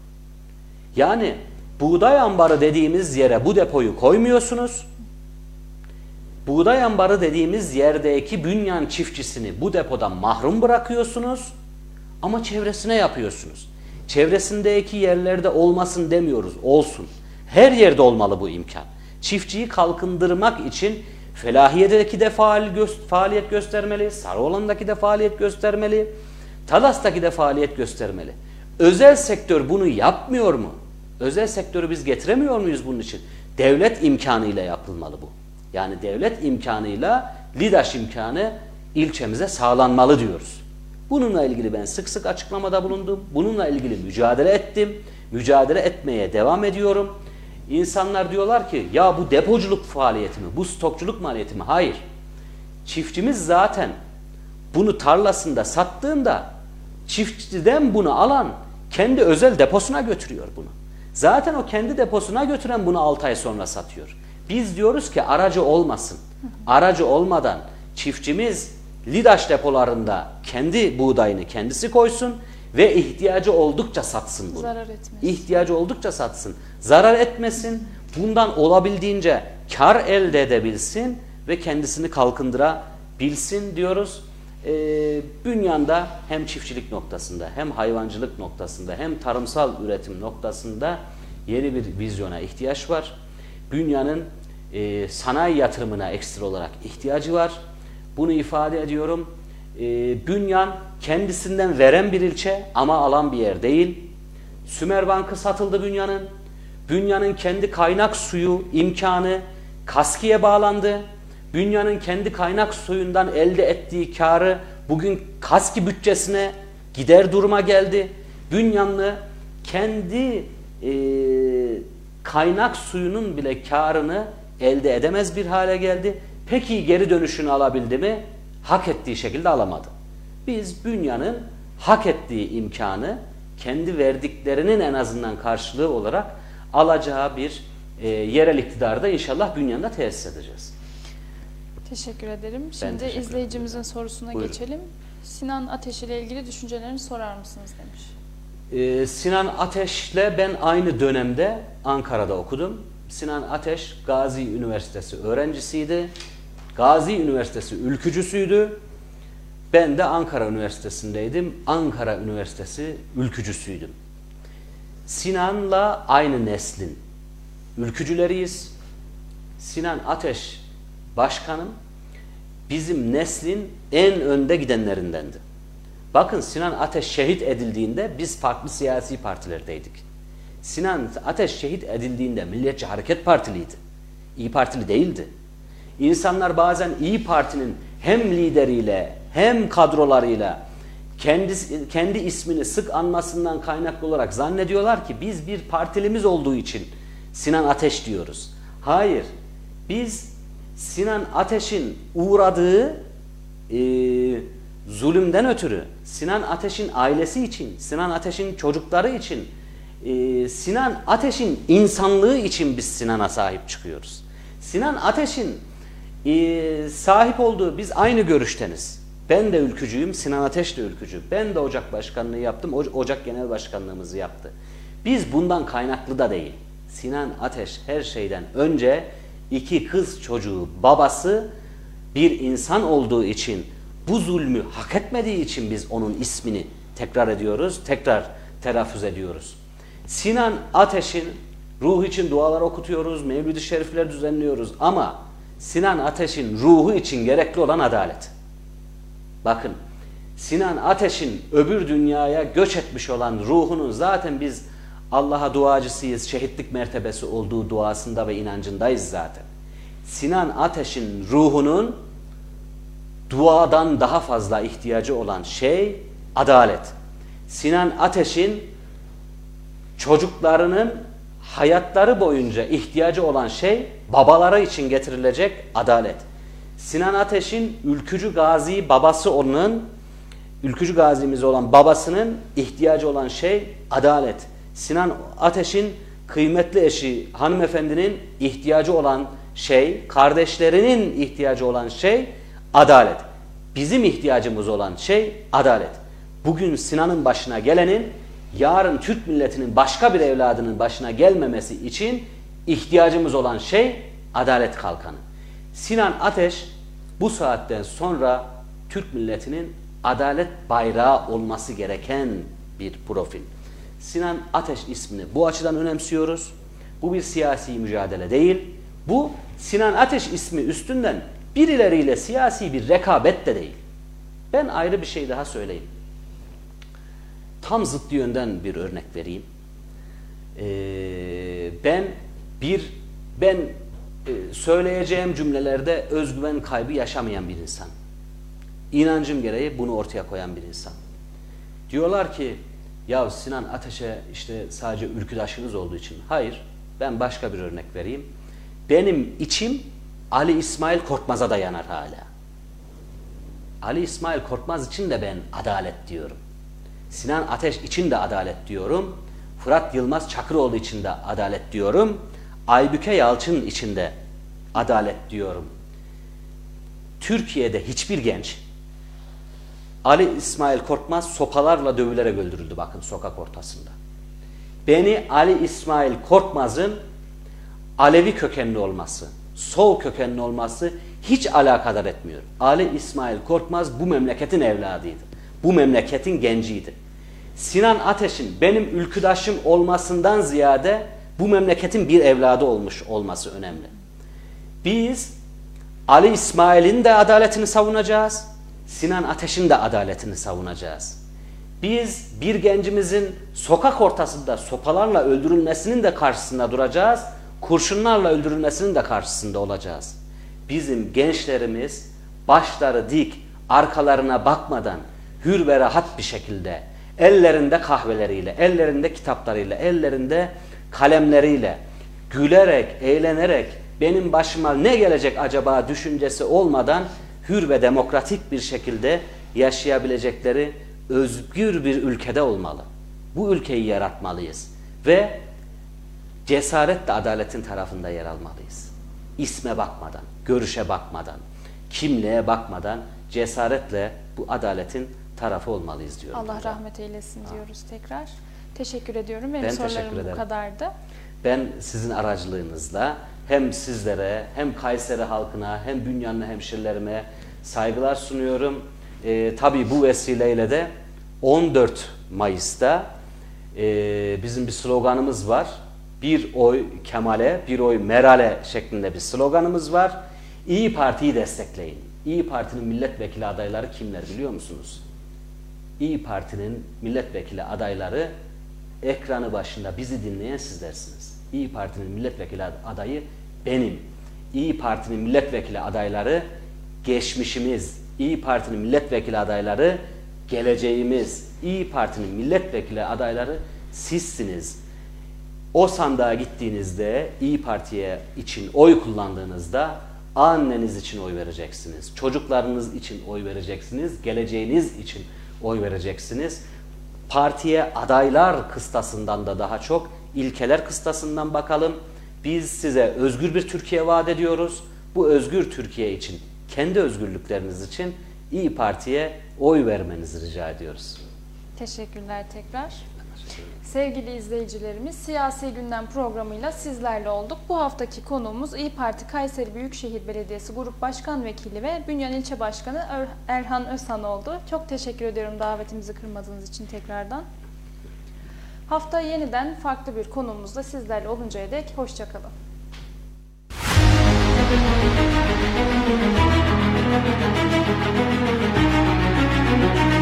B: Yani buğday ambarı dediğimiz yere bu depoyu koymuyorsunuz. Buğday ambarı dediğimiz yerdeki bünyan çiftçisini bu depodan mahrum bırakıyorsunuz ama çevresine yapıyorsunuz. Çevresindeki yerlerde olmasın demiyoruz, olsun. Her yerde olmalı bu imkan. Çiftçiyi kalkındırmak için Felahiye'deki de faal gö faaliyet göstermeli, Sarıoğlan'daki de faaliyet göstermeli, Talas'taki de faaliyet göstermeli. Özel sektör bunu yapmıyor mu? Özel sektörü biz getiremiyor muyuz bunun için? Devlet imkanıyla yapılmalı bu. Yani devlet imkanıyla LİDAŞ imkanı ilçemize sağlanmalı diyoruz. Bununla ilgili ben sık sık açıklamada bulundum. Bununla ilgili mücadele ettim. Mücadele etmeye devam ediyorum. İnsanlar diyorlar ki ya bu depoculuk faaliyeti mi? Bu stokçuluk maliyeti mi? Hayır. Çiftçimiz zaten bunu tarlasında sattığında çiftçiden bunu alan kendi özel deposuna götürüyor bunu. Zaten o kendi deposuna götüren bunu 6 ay sonra satıyor. Biz diyoruz ki aracı olmasın. Aracı olmadan çiftçimiz Lidaş depolarında kendi buğdayını kendisi koysun ve ihtiyacı oldukça satsın bunu.
A: Zarar etmesin.
B: İhtiyacı oldukça satsın. Zarar etmesin. Bundan olabildiğince kar elde edebilsin ve kendisini kalkındırabilsin diyoruz. e, bünyanda hem çiftçilik noktasında hem hayvancılık noktasında hem tarımsal üretim noktasında yeni bir vizyona ihtiyaç var. Bünyanın e, sanayi yatırımına ekstra olarak ihtiyacı var. Bunu ifade ediyorum. E, Bünyan kendisinden veren bir ilçe ama alan bir yer değil. Sümer Bankı satıldı Bünyan'ın. Bünyan'ın kendi kaynak suyu imkanı Kaski'ye bağlandı. Bünyan'ın kendi kaynak suyundan elde ettiği karı bugün Kaski bütçesine gider duruma geldi. Bünyanlı kendi e, kaynak suyunun bile karını elde edemez bir hale geldi. Peki geri dönüşünü alabildi mi? Hak ettiği şekilde alamadı. Biz Bünyan'ın hak ettiği imkanı kendi verdiklerinin en azından karşılığı olarak alacağı bir e, yerel iktidarda inşallah Bünyan'da tesis edeceğiz.
A: Teşekkür ederim. Şimdi
B: teşekkür
A: izleyicimizin sorusuna
B: Buyurun.
A: geçelim. Sinan Ateş ile ilgili düşüncelerini sorar mısınız demiş.
B: Ee, Sinan Ateş'le ben aynı dönemde Ankara'da okudum. Sinan Ateş Gazi Üniversitesi öğrencisiydi. Gazi Üniversitesi ülkücüsüydü. Ben de Ankara Üniversitesi'ndeydim. Ankara Üniversitesi ülkücüsüydüm. Sinan'la aynı neslin ülkücüleriyiz. Sinan Ateş başkanım bizim neslin en önde gidenlerindendi. Bakın Sinan Ateş şehit edildiğinde biz farklı siyasi partilerdeydik. Sinan Ateş şehit edildiğinde Milliyetçi Hareket Partiliydi. İyi Partili değildi. İnsanlar bazen İyi Parti'nin hem lideriyle hem kadrolarıyla kendi, kendi ismini sık anmasından kaynaklı olarak zannediyorlar ki biz bir partilimiz olduğu için Sinan Ateş diyoruz. Hayır. Biz Sinan Ateş'in uğradığı e, zulümden ötürü, Sinan Ateş'in ailesi için, Sinan Ateş'in çocukları için, e, Sinan Ateş'in insanlığı için biz Sinan'a sahip çıkıyoruz. Sinan Ateş'in e, sahip olduğu, biz aynı görüşteniz. Ben de ülkücüyüm, Sinan Ateş de ülkücü. Ben de Ocak Başkanlığı yaptım, Ocak Genel Başkanlığımızı yaptı. Biz bundan kaynaklı da değil. Sinan Ateş her şeyden önce iki kız çocuğu babası bir insan olduğu için bu zulmü hak etmediği için biz onun ismini tekrar ediyoruz, tekrar telaffuz ediyoruz. Sinan Ateş'in ruhu için dualar okutuyoruz, mevlid-i şerifler düzenliyoruz ama Sinan Ateş'in ruhu için gerekli olan adalet. Bakın Sinan Ateş'in öbür dünyaya göç etmiş olan ruhunun zaten biz Allah'a duacısıyız, şehitlik mertebesi olduğu duasında ve inancındayız zaten. Sinan Ateş'in ruhunun duadan daha fazla ihtiyacı olan şey adalet. Sinan Ateş'in çocuklarının hayatları boyunca ihtiyacı olan şey babaları için getirilecek adalet. Sinan Ateş'in ülkücü gazi babası onun, ülkücü gazimiz olan babasının ihtiyacı olan şey adalet. Sinan Ateş'in kıymetli eşi hanımefendinin ihtiyacı olan şey, kardeşlerinin ihtiyacı olan şey adalet. Bizim ihtiyacımız olan şey adalet. Bugün Sinan'ın başına gelenin yarın Türk milletinin başka bir evladının başına gelmemesi için ihtiyacımız olan şey adalet kalkanı. Sinan Ateş bu saatten sonra Türk milletinin adalet bayrağı olması gereken bir profil. Sinan Ateş ismini bu açıdan önemsiyoruz. Bu bir siyasi mücadele değil. Bu Sinan Ateş ismi üstünden birileriyle siyasi bir rekabet de değil. Ben ayrı bir şey daha söyleyeyim. Tam zıttı yönden bir örnek vereyim. Ee, ben bir ben e, söyleyeceğim cümlelerde özgüven kaybı yaşamayan bir insan. İnancım gereği bunu ortaya koyan bir insan. Diyorlar ki ya Sinan Ateş'e işte sadece ülküdaşınız olduğu için. Hayır. Ben başka bir örnek vereyim. Benim içim Ali İsmail Korkmaz'a dayanar hala. Ali İsmail Korkmaz için de ben adalet diyorum. Sinan Ateş için de adalet diyorum. Fırat Yılmaz Çakıroğlu için de adalet diyorum. Aybüke Yalçın için de adalet diyorum. Türkiye'de hiçbir genç Ali İsmail Korkmaz sopalarla dövülerek öldürüldü bakın sokak ortasında. Beni Ali İsmail Korkmaz'ın Alevi kökenli olması, Sol kökenli olması Hiç alakadar etmiyor. Ali İsmail Korkmaz bu memleketin evladıydı. Bu memleketin genciydi. Sinan Ateş'in benim ülküdaşım olmasından ziyade bu memleketin bir evladı olmuş olması önemli. Biz Ali İsmail'in de adaletini savunacağız. Sinan Ateş'in de adaletini savunacağız. Biz bir gencimizin sokak ortasında sopalarla öldürülmesinin de karşısında duracağız. Kurşunlarla öldürülmesinin de karşısında olacağız. Bizim gençlerimiz başları dik, arkalarına bakmadan hür ve rahat bir şekilde ellerinde kahveleriyle, ellerinde kitaplarıyla, ellerinde kalemleriyle gülerek, eğlenerek benim başıma ne gelecek acaba düşüncesi olmadan hür ve demokratik bir şekilde yaşayabilecekleri özgür bir ülkede olmalı. Bu ülkeyi yaratmalıyız ve cesaretle adaletin tarafında yer almalıyız. İsme bakmadan, görüşe bakmadan, kimliğe bakmadan cesaretle bu adaletin tarafı olmalıyız diyorum.
A: Allah
B: burada.
A: rahmet eylesin diyoruz tekrar. Teşekkür ediyorum. Benim
B: Ben teşekkür
A: sorularım bu kadardı.
B: Ben sizin aracılığınızla hem sizlere hem Kayseri halkına hem Bünyanlı hemşerilerime saygılar sunuyorum. Ee, tabii bu vesileyle de 14 Mayıs'ta e, bizim bir sloganımız var. Bir oy Kemal'e, bir oy Meral'e şeklinde bir sloganımız var. İyi Parti'yi destekleyin. İyi Parti'nin milletvekili adayları kimler biliyor musunuz? İyi Parti'nin milletvekili adayları ekranı başında bizi dinleyen sizlersiniz. İyi Parti'nin milletvekili adayı benim. İyi Parti'nin milletvekili adayları geçmişimiz. İyi Parti'nin milletvekili adayları geleceğimiz. İyi Parti'nin milletvekili adayları sizsiniz. O sandığa gittiğinizde İyi Parti'ye için oy kullandığınızda anneniz için oy vereceksiniz. Çocuklarınız için oy vereceksiniz. Geleceğiniz için oy vereceksiniz. Partiye adaylar kıstasından da daha çok ilkeler kıstasından bakalım. Biz size özgür bir Türkiye vaat ediyoruz. Bu özgür Türkiye için, kendi özgürlükleriniz için İyi Parti'ye oy vermenizi rica ediyoruz.
A: Teşekkürler tekrar. Sevgili izleyicilerimiz, Siyasi Gündem programıyla sizlerle olduk. Bu haftaki konuğumuz İyi Parti Kayseri Büyükşehir Belediyesi Grup Başkan Vekili ve Bünyan İlçe Başkanı Er- Erhan Özhan oldu. Çok teşekkür ediyorum davetimizi kırmadığınız için tekrardan. Hafta yeniden farklı bir konuğumuzla sizlerle oluncaya dek hoşçakalın.
C: Müzik